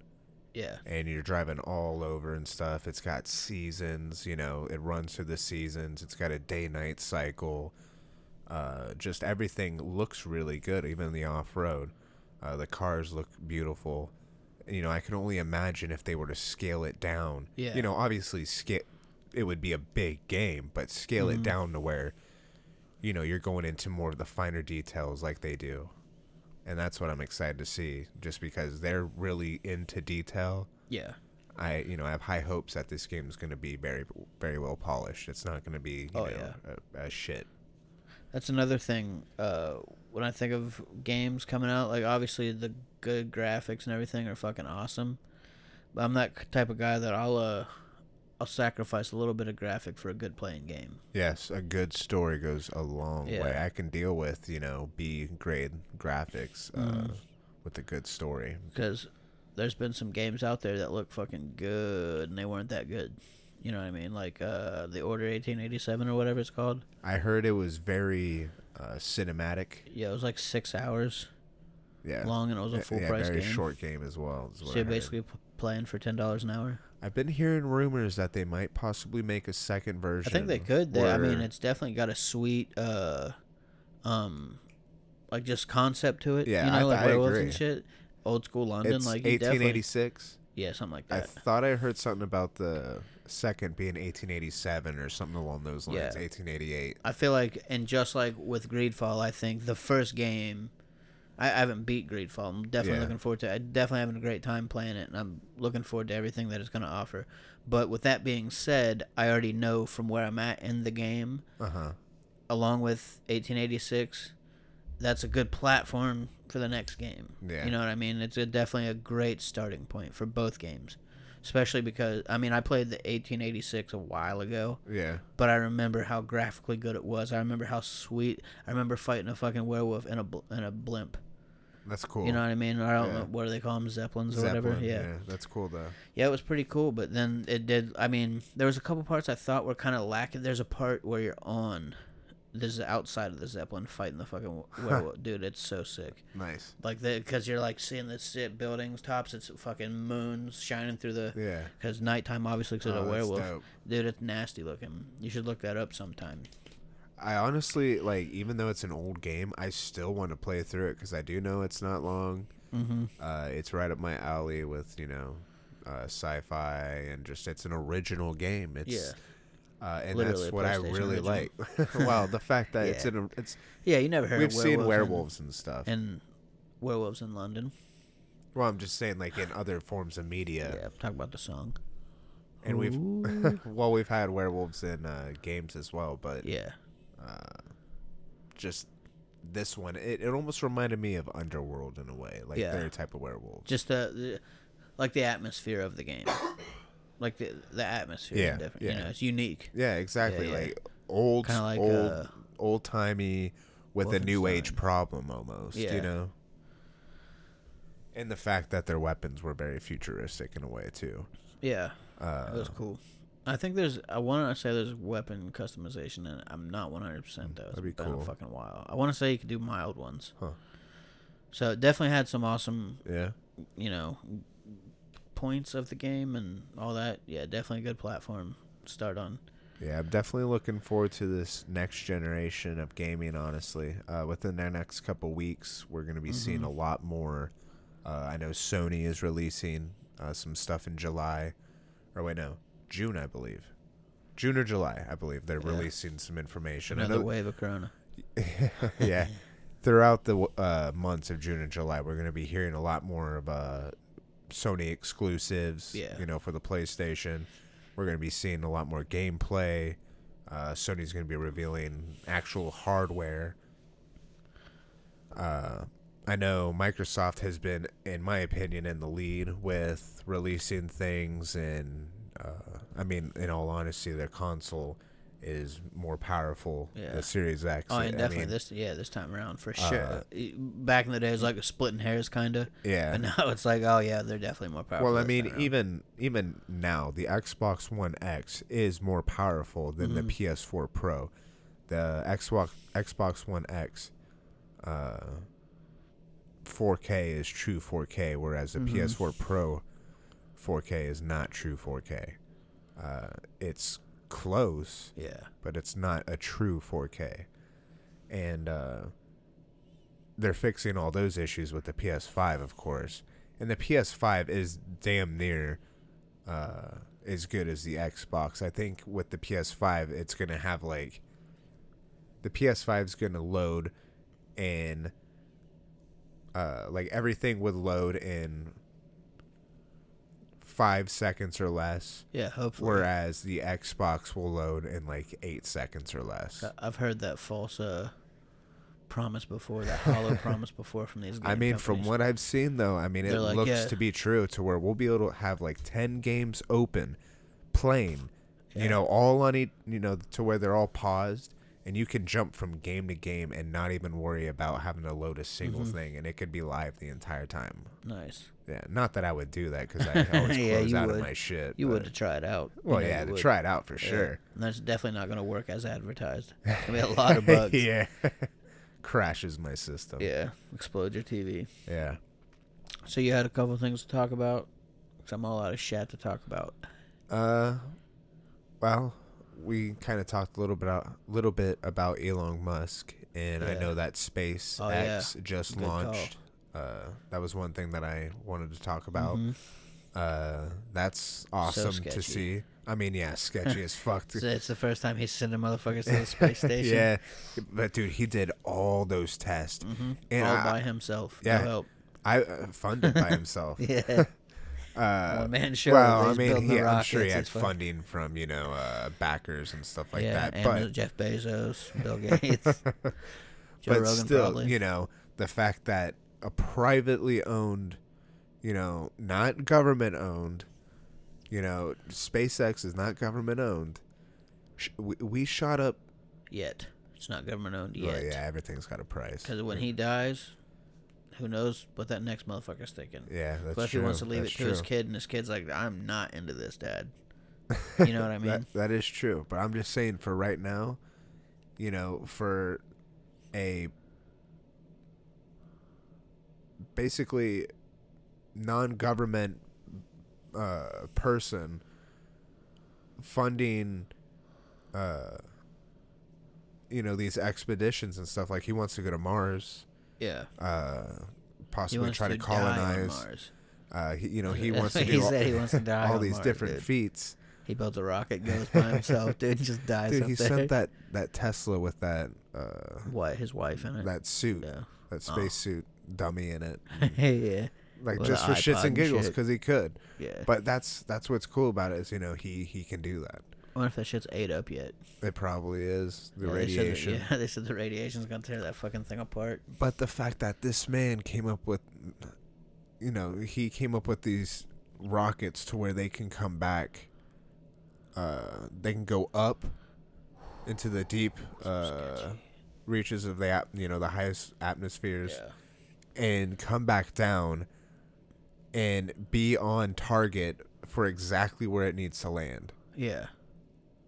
yeah, and you're driving all over and stuff. It's got seasons, you know, it runs through the seasons. It's got a day night cycle. Uh, just everything looks really good, even the off road. Uh, the cars look beautiful. You know, I can only imagine if they were to scale it down. Yeah. You know, obviously, scale it would be a big game, but scale it Mhm. down to where, you know, you're going into more of the finer details like they do and that's what I'm excited to see. Just because they're really into detail, yeah. I you know I have high hopes that this game is going to be very very well polished. It's not going to be you Oh, know a, a shit. That's another thing. Uh, when I think of games coming out, like obviously the good graphics and everything are fucking awesome. But I'm that type of guy that I'll uh, I'll sacrifice a little bit of graphic for a good playing game. Yes, a good story goes a long way. I can deal with you know B grade graphics uh, Mhm. with a good story. because there's been some games out there that look fucking good and they weren't that good. You know what I mean? Like uh, the Order 1887 or whatever it's called. I heard it was very uh, cinematic. Yeah, it was like six hours Yeah, long and it was a full yeah, price very game. short game as well. So you're basically p- playing for ten dollars an hour. I've been hearing rumors that they might possibly make a second version. I think they could. They, I mean, it's definitely got a sweet, uh, um, like just concept to it. Yeah, you know, I- like I werewolves agree. and shit. Old school London, it's like 1886. yeah, something like that. I thought I heard something about the second being 1887 or something along those lines. Yeah. 1888. I feel like, and just like with Greedfall, I think the first game, I, I haven't beat Greedfall. I'm definitely Yeah. looking forward to. it. I'm definitely having a great time playing it, and I'm looking forward to everything that it's going to offer. But with that being said, I already know from where I'm at in the game, Uh huh. along with 1886, that's a good platform for the next game. Yeah. You know what I mean? It's a, definitely a great starting point for both games. Especially because I mean I played the 1886 a while ago, Yeah. but I remember how graphically good it was. I remember how sweet. I remember fighting a fucking werewolf in a bl- in a blimp. That's cool. You know what I mean? I don't Yeah. know what do they call them, zeppelins or whatever. Zeppelin, Yeah. That's cool though. Yeah, it was pretty cool, but then it did. I mean, there was a couple parts I thought were kind of lacking. There's a part where you're on, this is outside of the zeppelin fighting the fucking werewolf. Dude, it's so sick. Nice. Like the because you're like seeing the shit buildings tops. It's fucking moons shining through the. Yeah. Because nighttime obviously because Oh, a werewolf. Dude, it's nasty looking. You should look that up sometime. I honestly like, even though it's an old game, I still want to play through it because I do know it's not long. Mm-hmm. Uh, it's right up my alley with you know, uh, sci-fi and just it's an original game. It's Yeah. Uh, and Literally that's what I really original. like. well, the fact that it's in a, it's Yeah, you never heard we've of seen werewolves werewolves and stuff. And, werewolves in London. well, I'm just saying, like in other forms of media, Yeah, talk about the song. and we've well, we've had werewolves in uh, games as well, but yeah. just this one, it, it almost reminded me of Underworld in a way, like Yeah. their type of werewolves. just the, the like the atmosphere of the game like the the atmosphere Yeah, yeah. you know it's unique Yeah, exactly. yeah. Like old, Kinda like, old, uh, old timey with a new age problem almost. Yeah. You know. And the fact that their weapons were very futuristic in a way too. yeah Uh, it was cool i think there's i want to say there's weapon customization and i'm not 100% though it's That'd be been cool. a fucking while i want to say you could do mild ones Huh. so it definitely had some awesome yeah. you know points of the game and all that yeah definitely a good platform to start on Yeah, I'm definitely looking forward to this next generation of gaming. Honestly, uh, within the next couple weeks, we're going to be seeing Mm-hmm. a lot more. Uh, I know Sony is releasing uh, some stuff in July, or wait, no, June, I believe. June or July, I believe they're Yeah. releasing some information. Another wave of corona yeah. Throughout the uh, months of June and July, we're going to be hearing a lot more of uh, Sony exclusives. Yeah. You know, for the PlayStation, we're going to be seeing a lot more gameplay. Uh, Sony's going to be revealing actual hardware. Uh, I know Microsoft has been, in my opinion, in the lead with releasing things, and uh, I mean, in all honesty, their console is more powerful. Yeah. The Series X. oh I and definitely mean, this yeah this time around for sure uh, back in the day it was like a splitting hairs kind of Yeah. But now it's like, oh yeah, they're definitely more powerful. Well, I mean, even even now, the Xbox One X is more powerful than the Mm-hmm. PS4 Pro. The Xbox Xbox One X, uh, 4K is true 4K, whereas the Mm-hmm. PS4 Pro 4K is not true 4K. Uh, it's close, yeah, but it's not a true 4K. And uh, they're fixing all those issues with the PS5, of course. And the PS5 is damn near uh, as good as the Xbox. I think with the PS5, it's going to have like. The PS5 is going to load in. Uh, like everything would load in five seconds or less. yeah. Hopefully, Whereas the Xbox will load in like eight seconds or less. I've heard that false uh promise before, that hollow promise before from these. I mean, from what I've seen, though, I mean, it They're like, looks yeah. to be true to where we'll be able to have like 10 games open, playing, Yeah. you know, all on each, you know, to where they're all paused. And you can jump from game to game and not even worry about having to load a single Mhm. thing, and it could be live the entire time. nice, Yeah, not that I would do that because I always Yeah, close you out of would. my shit. you but- would to try it out. You Well, know yeah, to would. try it out for Yeah. sure. And that's definitely not going to work as advertised. Gonna be a lot of bugs. yeah, crashes my system. Yeah, explode your TV. yeah. So you had a couple things to talk about. Cause I'm all out of shit to talk about. Uh, well, we kind of talked a little bit little bit about Elon Musk, and I know that SpaceX Oh, yeah. just Good launched. Uh, that was one thing that I wanted to talk about. Mhm. Uh, that's awesome to see. I mean, yeah, sketchy as fuck. So it's the first time he's sending motherfuckers to the space station. yeah, but dude, he did all those tests. hmm And all I- by himself. yeah. No help. I uh, funded by himself. Yeah. Uh, One man show. well, I mean, he, I'm sure he had funding from you know uh, backers and stuff like yeah, that. and But Jeff Bezos, Bill Gates, Joe but Rogan still, probably. you know, the fact that a privately owned, you know, not government owned, you know, SpaceX is not government owned. We, we shot up. Yet it's not government owned Well, yet. yeah, everything's got a price. Because when he dies, who knows what that next motherfucker's thinking? Yeah, that's true. but if true. he wants to leave that's it to his kid, and his kid's like, "I'm not into this, Dad." You know what I mean? that, that is true. But I'm just saying, for right now, you know, for a basically non-government uh, person funding, uh, you know, these expeditions and stuff. Like he wants to go to Mars, yeah. uh, possibly try to, on colonize. Mars. Uh, he, you know, he wants to he all, said he wants to die all these Mars, different dude. feats. He builds a rocket, goes by himself, dude, just dies Dude, he there. sent that that Tesla with that uh What? His wife in it? that suit, yeah. that Oh. space suit dummy in it, yeah. like With just for shits and and giggles because he could. Yeah. But that's that's what's cool about it is you know he he can do that. I wonder if that shit's ate up yet. It probably is the Yeah, they said radiation. yeah, they said the radiation's gonna tear that fucking thing apart. But the fact that this man came up with, you know, he came up with these rockets to where they can come back. Uh, they can go up into the deep uh, reaches of the at- you know the highest atmospheres. Yeah. and come back down and be on target for exactly where it needs to land. Yeah.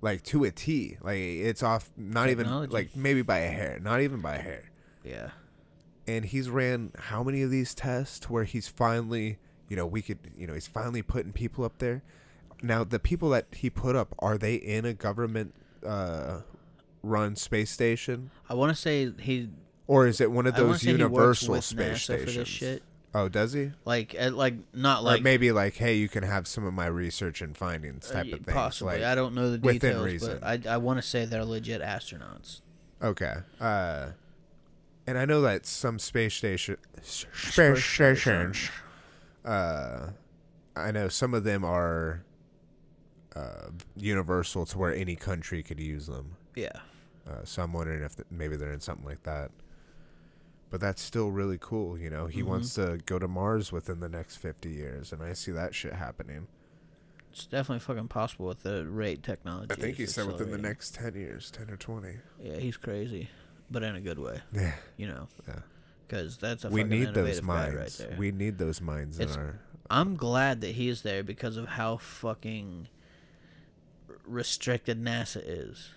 Like to a T. Like it's off not even like maybe by a hair, not even by a hair. Yeah. And he's ran how many of these tests where he's finally, you know, we could, you know, he's finally putting people up there. Now, the people that he put up, are they in a government uh run space station I want to say he. or is it one of those to say he works universal space NASA stations? For this shit. Oh, does he? Like, uh, like not like Or maybe like, hey, you can have some of my research and findings uh, type of thing. Possibly. Like, I don't know the details. within details, reason. but I I want to say they're legit astronauts. okay. Uh, and I know that some space station space Space stations. Uh, I know some of them are uh, universal to where any country could use them. Yeah. Uh, so I'm wondering if th- maybe they're in something like that. But that's still really cool, you know. He Mhm. wants to go to Mars within the next 50 years, and I see that shit happening. It's definitely fucking possible with the rate technology. I think he said within the next 10 years, 10 or 20. Yeah, he's crazy, but in a good way. Yeah. You know. Yeah. Because that's a we fucking need those minds. right there. we need those minds It's- in our. I'm glad that he's there because of how fucking restricted NASA is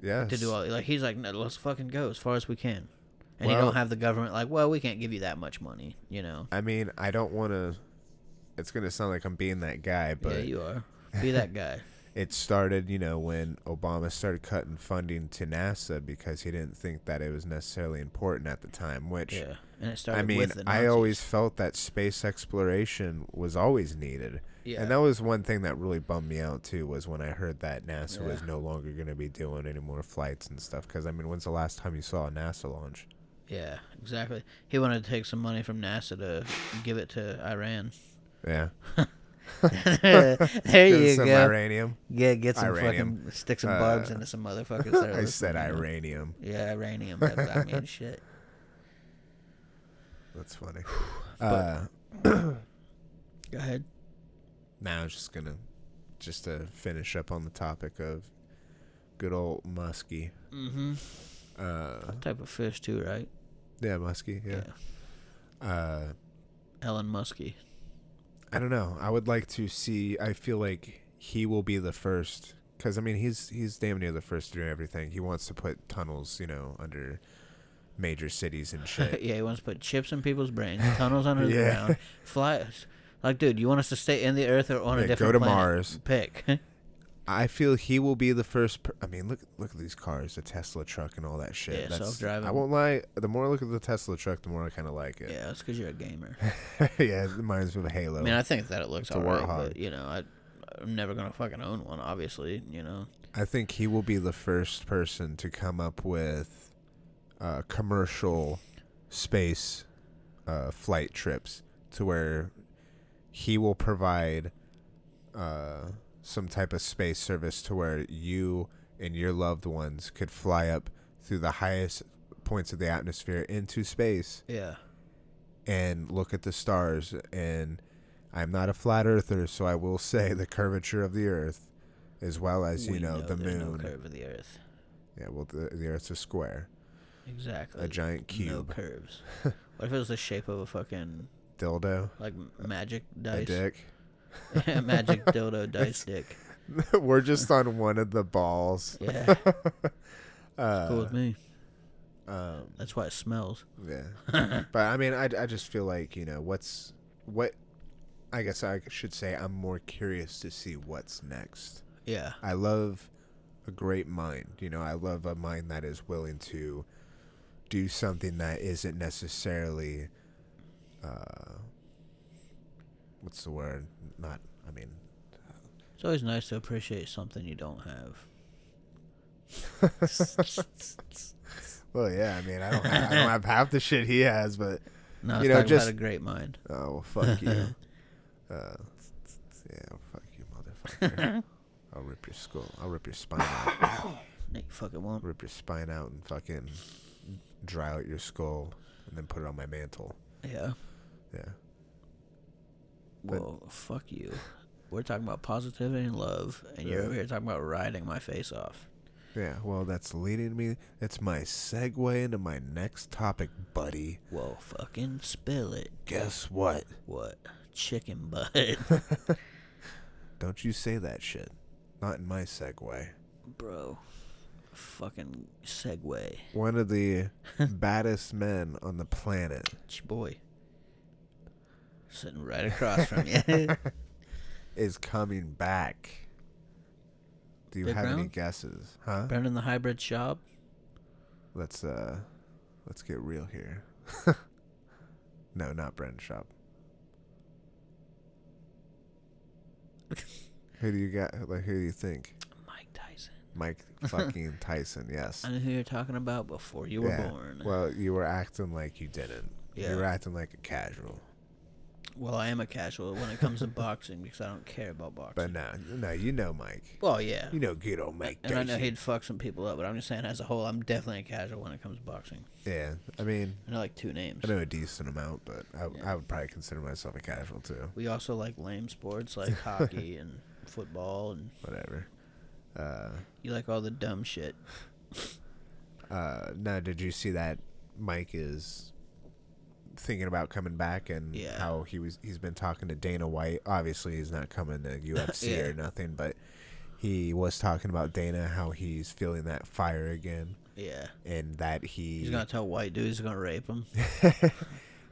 Yeah. to do all. Like he's like, no, let's fucking go as far as we can, and you don't have the government like, well, we can't give you that much money. You know. I mean, I don't want to. It's gonna sound like I'm being that guy, but yeah, you are. Be that guy. it started, you know, when Obama started cutting funding to NASA because he didn't think that it was necessarily important at the time. Which yeah, and it started. I mean, with the I always felt that space exploration was always needed. Yeah. And that was one thing that really bummed me out too was when I heard that NASA was no longer going to be doing any more flights and stuff. Because I mean, when's the last time you saw a NASA launch? Yeah, exactly. He wanted to take some money from NASA to give it to Iran. Yeah, there you some go. Uranium. Yeah, get some Iranium. fucking stick some bugs Uh, into some motherfuckers. That I said listening, you know? uranium. Yeah, uranium. That, I mean, shit. That's funny. uh, Go ahead. now I was just gonna just to finish up on the topic of good old muskie. Mm-hmm. Uh, Type of fish too, right? Yeah, muskie. Yeah. Uh, Ellen Muskie. I don't know. I would like to see. I feel like he will be the first, because I mean, he's he's damn near the first to do everything. He wants to put tunnels, you know, under major cities and shit. yeah, he wants to put chips in people's brains, tunnels under the ground, fly. Like, dude, you want us to stay in the Earth or on Yeah, a go different to planet? Mars. Pick. I feel he will be the first. Per- I mean, look look at these cars, the Tesla truck, and all that shit. Yeah, That's- self-driving. I won't lie. The more I look at the Tesla truck, the more I kind of like it. yeah, that's because you're a gamer. Yeah, it reminds me of Halo. I mean, I think that it looks It's alright, but you know, I, I'm never gonna fucking own one. Obviously, you know. I think he will be the first person to come up with uh, commercial space uh, flight trips to where he will provide uh, some type of space service to where you and your loved ones could fly up through the highest points of the atmosphere into space Yeah. and look at the stars and I'm not a flat earther so I will say the curvature of the earth as well as you We know, the moon No curve of the Earth. yeah, well, the the Earth's a square, Exactly. a giant No cube, curves. what if it was the shape of a fucking dildo, like magic dice. a dick. magic dildo dice dick. We're just on one of the balls. Yeah, Uh, cool with me. um, That's why it smells. yeah, but I mean, I, I just feel like you know what's what. I guess I should say I'm more curious to see what's next. Yeah. I love a great mind. You know, I love a mind that is willing to do something that isn't necessarily uh what's the word? Not I mean It's always nice to appreciate something you don't have. well yeah, I mean I don't have, I don't have half the shit he has, but No, You know, just- a great mind. oh well, fuck you. uh yeah, fuck you motherfucker. I'll rip your skull. I'll rip your spine out. No, you fucking won't. rip your spine out and fucking dry out your skull and then put it on my mantle. Yeah. Yeah. But- Well, fuck you. We're talking about positivity and love, and you're over here talking about riding my face off. Yeah, well, that's leading me. That's my segue into my next topic, buddy. Well, fucking spill it. Guess what? What? Chicken butt. Don't you say that shit. Not in my segue. Bro. Fucking segue. One of the baddest men on the planet It's your boy. Sitting right across from you. is coming back. Do you have any Brown? guesses? Huh? Brendan the hybrid Schaub. Let's uh let's get real here. no, not Brendan Schaub. who do you got? Like who do you think? Mike Tyson. Mike fucking Tyson, yes. I know who you're talking about before you were born. Well, you were acting like you didn't. Yeah. You were acting like a casual. Well, I am a casual when it comes to boxing because I don't care about boxing. But no, no, you know Mike. well, yeah. You know good old Mike And I know he'd fuck some people up, but I'm just saying as a whole, I'm definitely a casual when it comes to boxing. Yeah, I mean, I know like two names. I know a decent amount, but I, Yeah. I would probably consider myself a casual too. We also like lame sports like hockey and football, and Whatever. Uh, you like all the dumb shit. uh, no, did you see that Mike is thinking about coming back and Yeah. how he was he's been talking to Dana White. Obviously, he's not coming to UFC Yeah. or nothing, but he was talking about Dana how he's feeling that fire again Yeah. and that he He's gonna tell white dudes he's gonna rape him.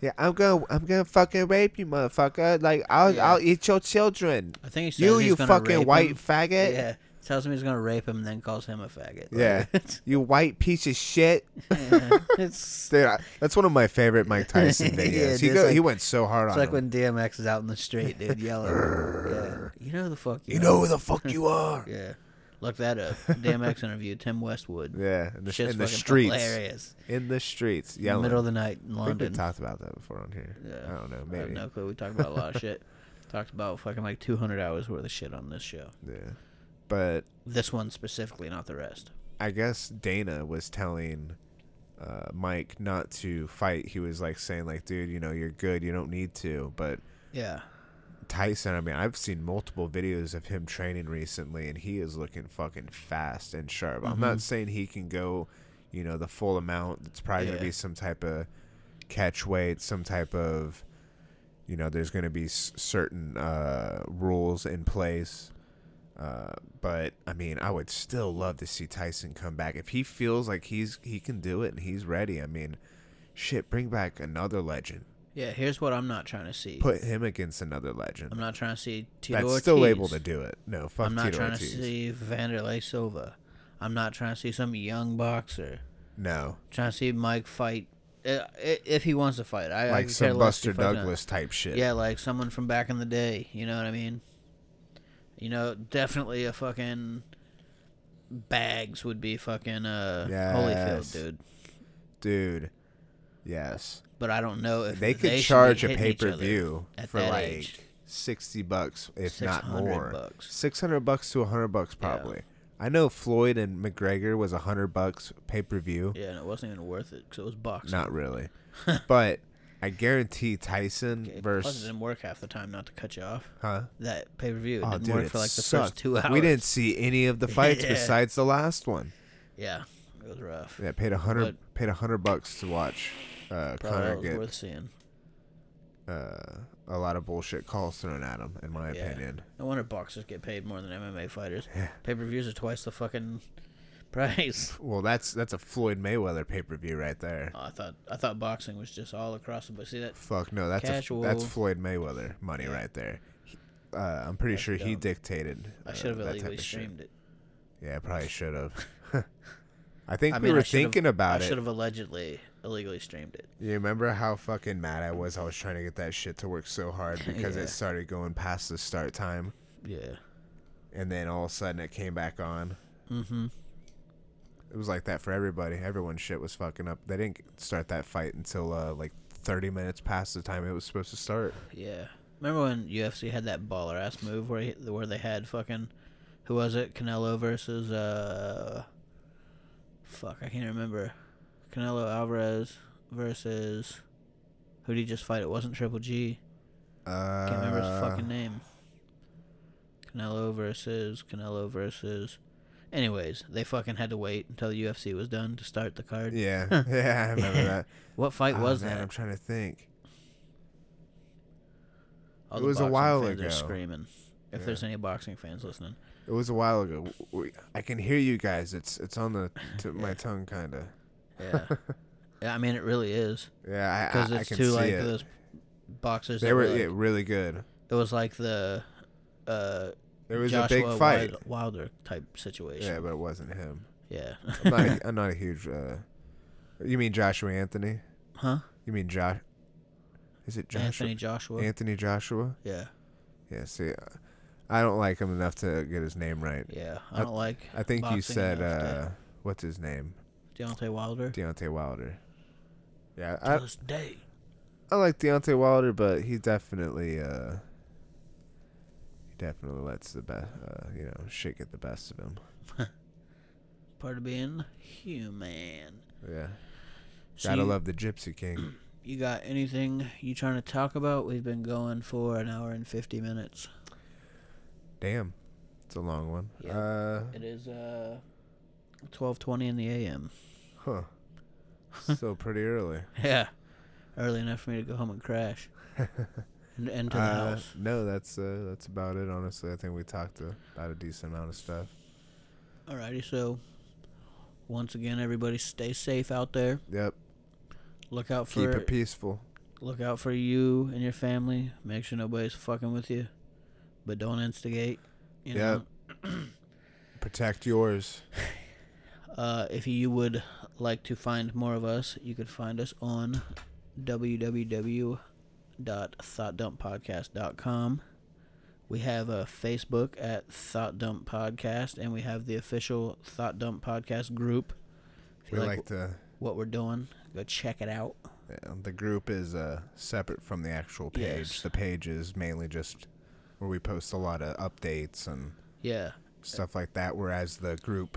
Yeah, I'm gonna I'm gonna fucking rape you, motherfucker. Like I'll Yeah. I'll eat your children. I think You you fucking white him. faggot. Yeah. Tells him he's gonna rape him, and then calls him a faggot. Yeah. Like, You white piece of shit. yeah. It's Dude, I- that's one of my favorite Mike Tyson Yeah, videos. dude, he it's go, like- he went so hard on it. It's on like him. when DMX is out in the street, dude, yelling. yeah. You know who the fuck you, you are. know who the fuck you are. Yeah. Look that up. DMX interview, Tim Westwood. Yeah, in the, Shit's in the fucking streets. hilarious. In the streets, In the yelling. middle of the night in I think we London. talked about that before on here. Yeah. I don't know, I have maybe. no clue. We talked about a lot of shit. Talked about fucking like 200 hours worth of shit on this show. Yeah, but This one specifically, not the rest. I guess Dana was telling uh, Mike not to fight. He was like saying like, dude, you know, you're good. You don't need to. But Yeah. Tyson, I mean, I've seen multiple videos of him training recently, and he is looking fucking fast and sharp. I'm not Mhm. saying he can go, you know, the full amount. It's probably Yeah. gonna be some type of catch weight, some type of, you know, there's gonna be s- certain uh, rules in place. Uh, but I mean, I would still love to see Tyson come back if he feels like he's he can do it and he's ready. I mean, shit, bring back another legend. Yeah, here's what I'm not trying to see. Put him against another legend. I'm not trying to see Tito That's Ortiz. still able to do it. No, fuck I'm not Tito trying Ortiz. to see Wanderlei Silva. I'm not trying to see some young boxer. No, I'm trying to see Mike fight uh, if he wants to fight. I I like could some Buster if he fights or not. Douglas type shit. Yeah, like someone from back in the day. You know what I mean? You know, definitely a fucking bags would be fucking uh Yes. Holyfield, dude. dude. Yes, But I don't know if they could be charge a pay per view for like age. sixty bucks, if not more. Six hundred bucks to hundred bucks, Yeah. probably. I know Floyd and McGregor was a hundred bucks pay per view. Yeah, and it wasn't even worth it because it was boxing. Not really, but I guarantee Tyson Okay, Plus, it versus didn't work half the time. Not to cut you off. huh? That pay per view Oh, didn't dude, work for like the sucked. first two hours. We didn't see any of the fights Yeah. besides the last one. Yeah, it was rough. Yeah, paid a hundred paid a hundred bucks to watch uh, Conor get worth seeing. uh, a lot of bullshit calls thrown at him, in my Yeah. opinion. No wonder boxers get paid more than MMA fighters. Yeah. Pay per views are twice the fucking price. Well, that's that's a Floyd Mayweather pay per view right there. Oh, I thought I thought boxing was just all across the board. See that? Fuck no, that's a, that's Floyd Mayweather money Yeah. right there. Uh, I'm pretty That's sure he dumb. dictated. I uh, should have illegally of shit. streamed it. Yeah, I probably should have. I think I we mean, were thinking about I it. I should have allegedly illegally streamed it. You remember how fucking mad I was? I was trying to get that shit to work so hard because Yeah. it started going past the start time, Yeah. and then all of a sudden it came back on. Mm-hmm. It was like that for everybody. Everyone's shit was fucking up. They didn't start that fight until uh, like 30 minutes past the time it was supposed to start. Yeah. Remember when UFC had that baller ass move where he, where they had fucking who was it? Canelo versus uh fuck, I can't remember. Canelo Alvarez versus who did he just fight? It wasn't Triple G. Uh, Can't remember his fucking name. Canelo versus Canelo versus Anyways, they fucking had to wait until the UFC was done to start the card. Yeah, yeah, I remember that. What fight Oh, was man, that? I'm trying to think. All it the was a boxing while fans ago. Are screaming. If Yeah. there's any boxing fans listening. It was a while ago. I can hear you guys. It's it's on the tip of my tongue, kind of. Yeah. yeah, I mean it really is Yeah, I, because I, I it's can two see like it. those boxers. They that were were like, yeah, really good. It was like the uh, There was Joshua a big fight. Wild- Wilder type situation. Yeah, but it wasn't him. Yeah. I'm not. a, I'm not a huge. Uh, you mean Joshua Anthony? huh? You mean Josh? Is it Joshua? Anthony Joshua. Anthony Joshua? yeah. Yeah. See, uh, I don't like him enough to get his name right. Yeah. I I- don't like. I think you said uh, what's his name? Deontay Wilder. Deontay Wilder. Yeah, To I this day. I like Deontay Wilder, but he definitely uh definitely lets the best uh, you know shit get the best of him. Part of being human. Yeah, So gotta you, love the Gypsy King. you got anything you trying to talk about? We've been going for an hour and fifty minutes. Damn, it's a long one. Yeah. Uh, It is uh, twelve twenty in the a.m. huh. Still pretty early. Yeah, early enough for me to go home and crash. and the Uh, house. no, that's uh, that's about it. Honestly, I think we talked about a decent amount of stuff. Alrighty, so once again, everybody stay safe out there. Yep. Look out for Keep it peaceful. look out for you and your family. Make sure nobody's fucking with you, but don't instigate. You Yep. know. Protect yours. Uh, if you would like to find more of us, you could find us on www.thoughtdumppodcast.com. We have a Facebook at Thought Dump Podcast, and we have the official Thought Dump Podcast group. If you We like, like to. what we're doing, go check it out. Yeah, the group is uh, separate from the actual page. Yes. The page is mainly just where we post a lot of updates and Yeah, stuff like that. Whereas the group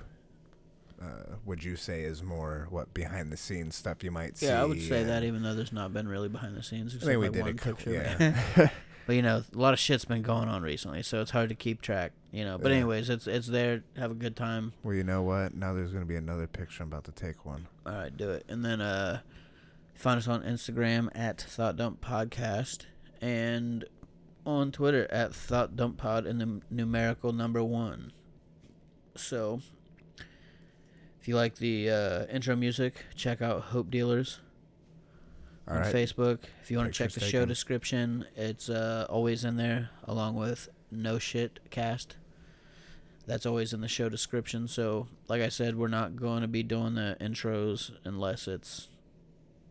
uh, would you say is more what behind the scenes stuff you might see? Yeah, I would say and- that even though there's not been really behind the scenes. I Except mean, we did one a couple, picture. yeah. But you know, a lot of shit's been going on recently, so it's hard to keep track. You know, but Yeah. anyways, it's it's there. Have a good time. well, you know what? Now there's gonna be another picture. I'm about to take one. All right, do it. And then uh, find us on Instagram at Thought Dump Podcast and on Twitter at Thought Dump Pod in the numerical number one. So, if you like the uh, intro music, check out Hope Dealers All on right. Facebook. If you want to check the show description, it's uh, always in there, along with No Shit Cast. That's always in the show description. So, like I said, we're not going to be doing the intros unless it's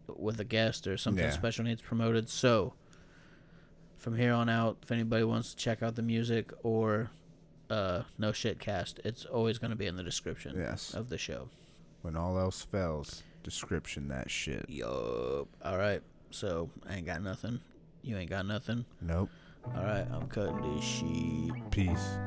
with a guest or something Yeah. special needs promoted. So, from here on out, if anybody wants to check out the music or uh, No Shit Cast, it's always going to be in the description Yes. of the show. When all else fails, description that shit. Yup. All right. So I ain't got nothing. You ain't got nothing. Nope. All right. I'm cutting this shit. Peace.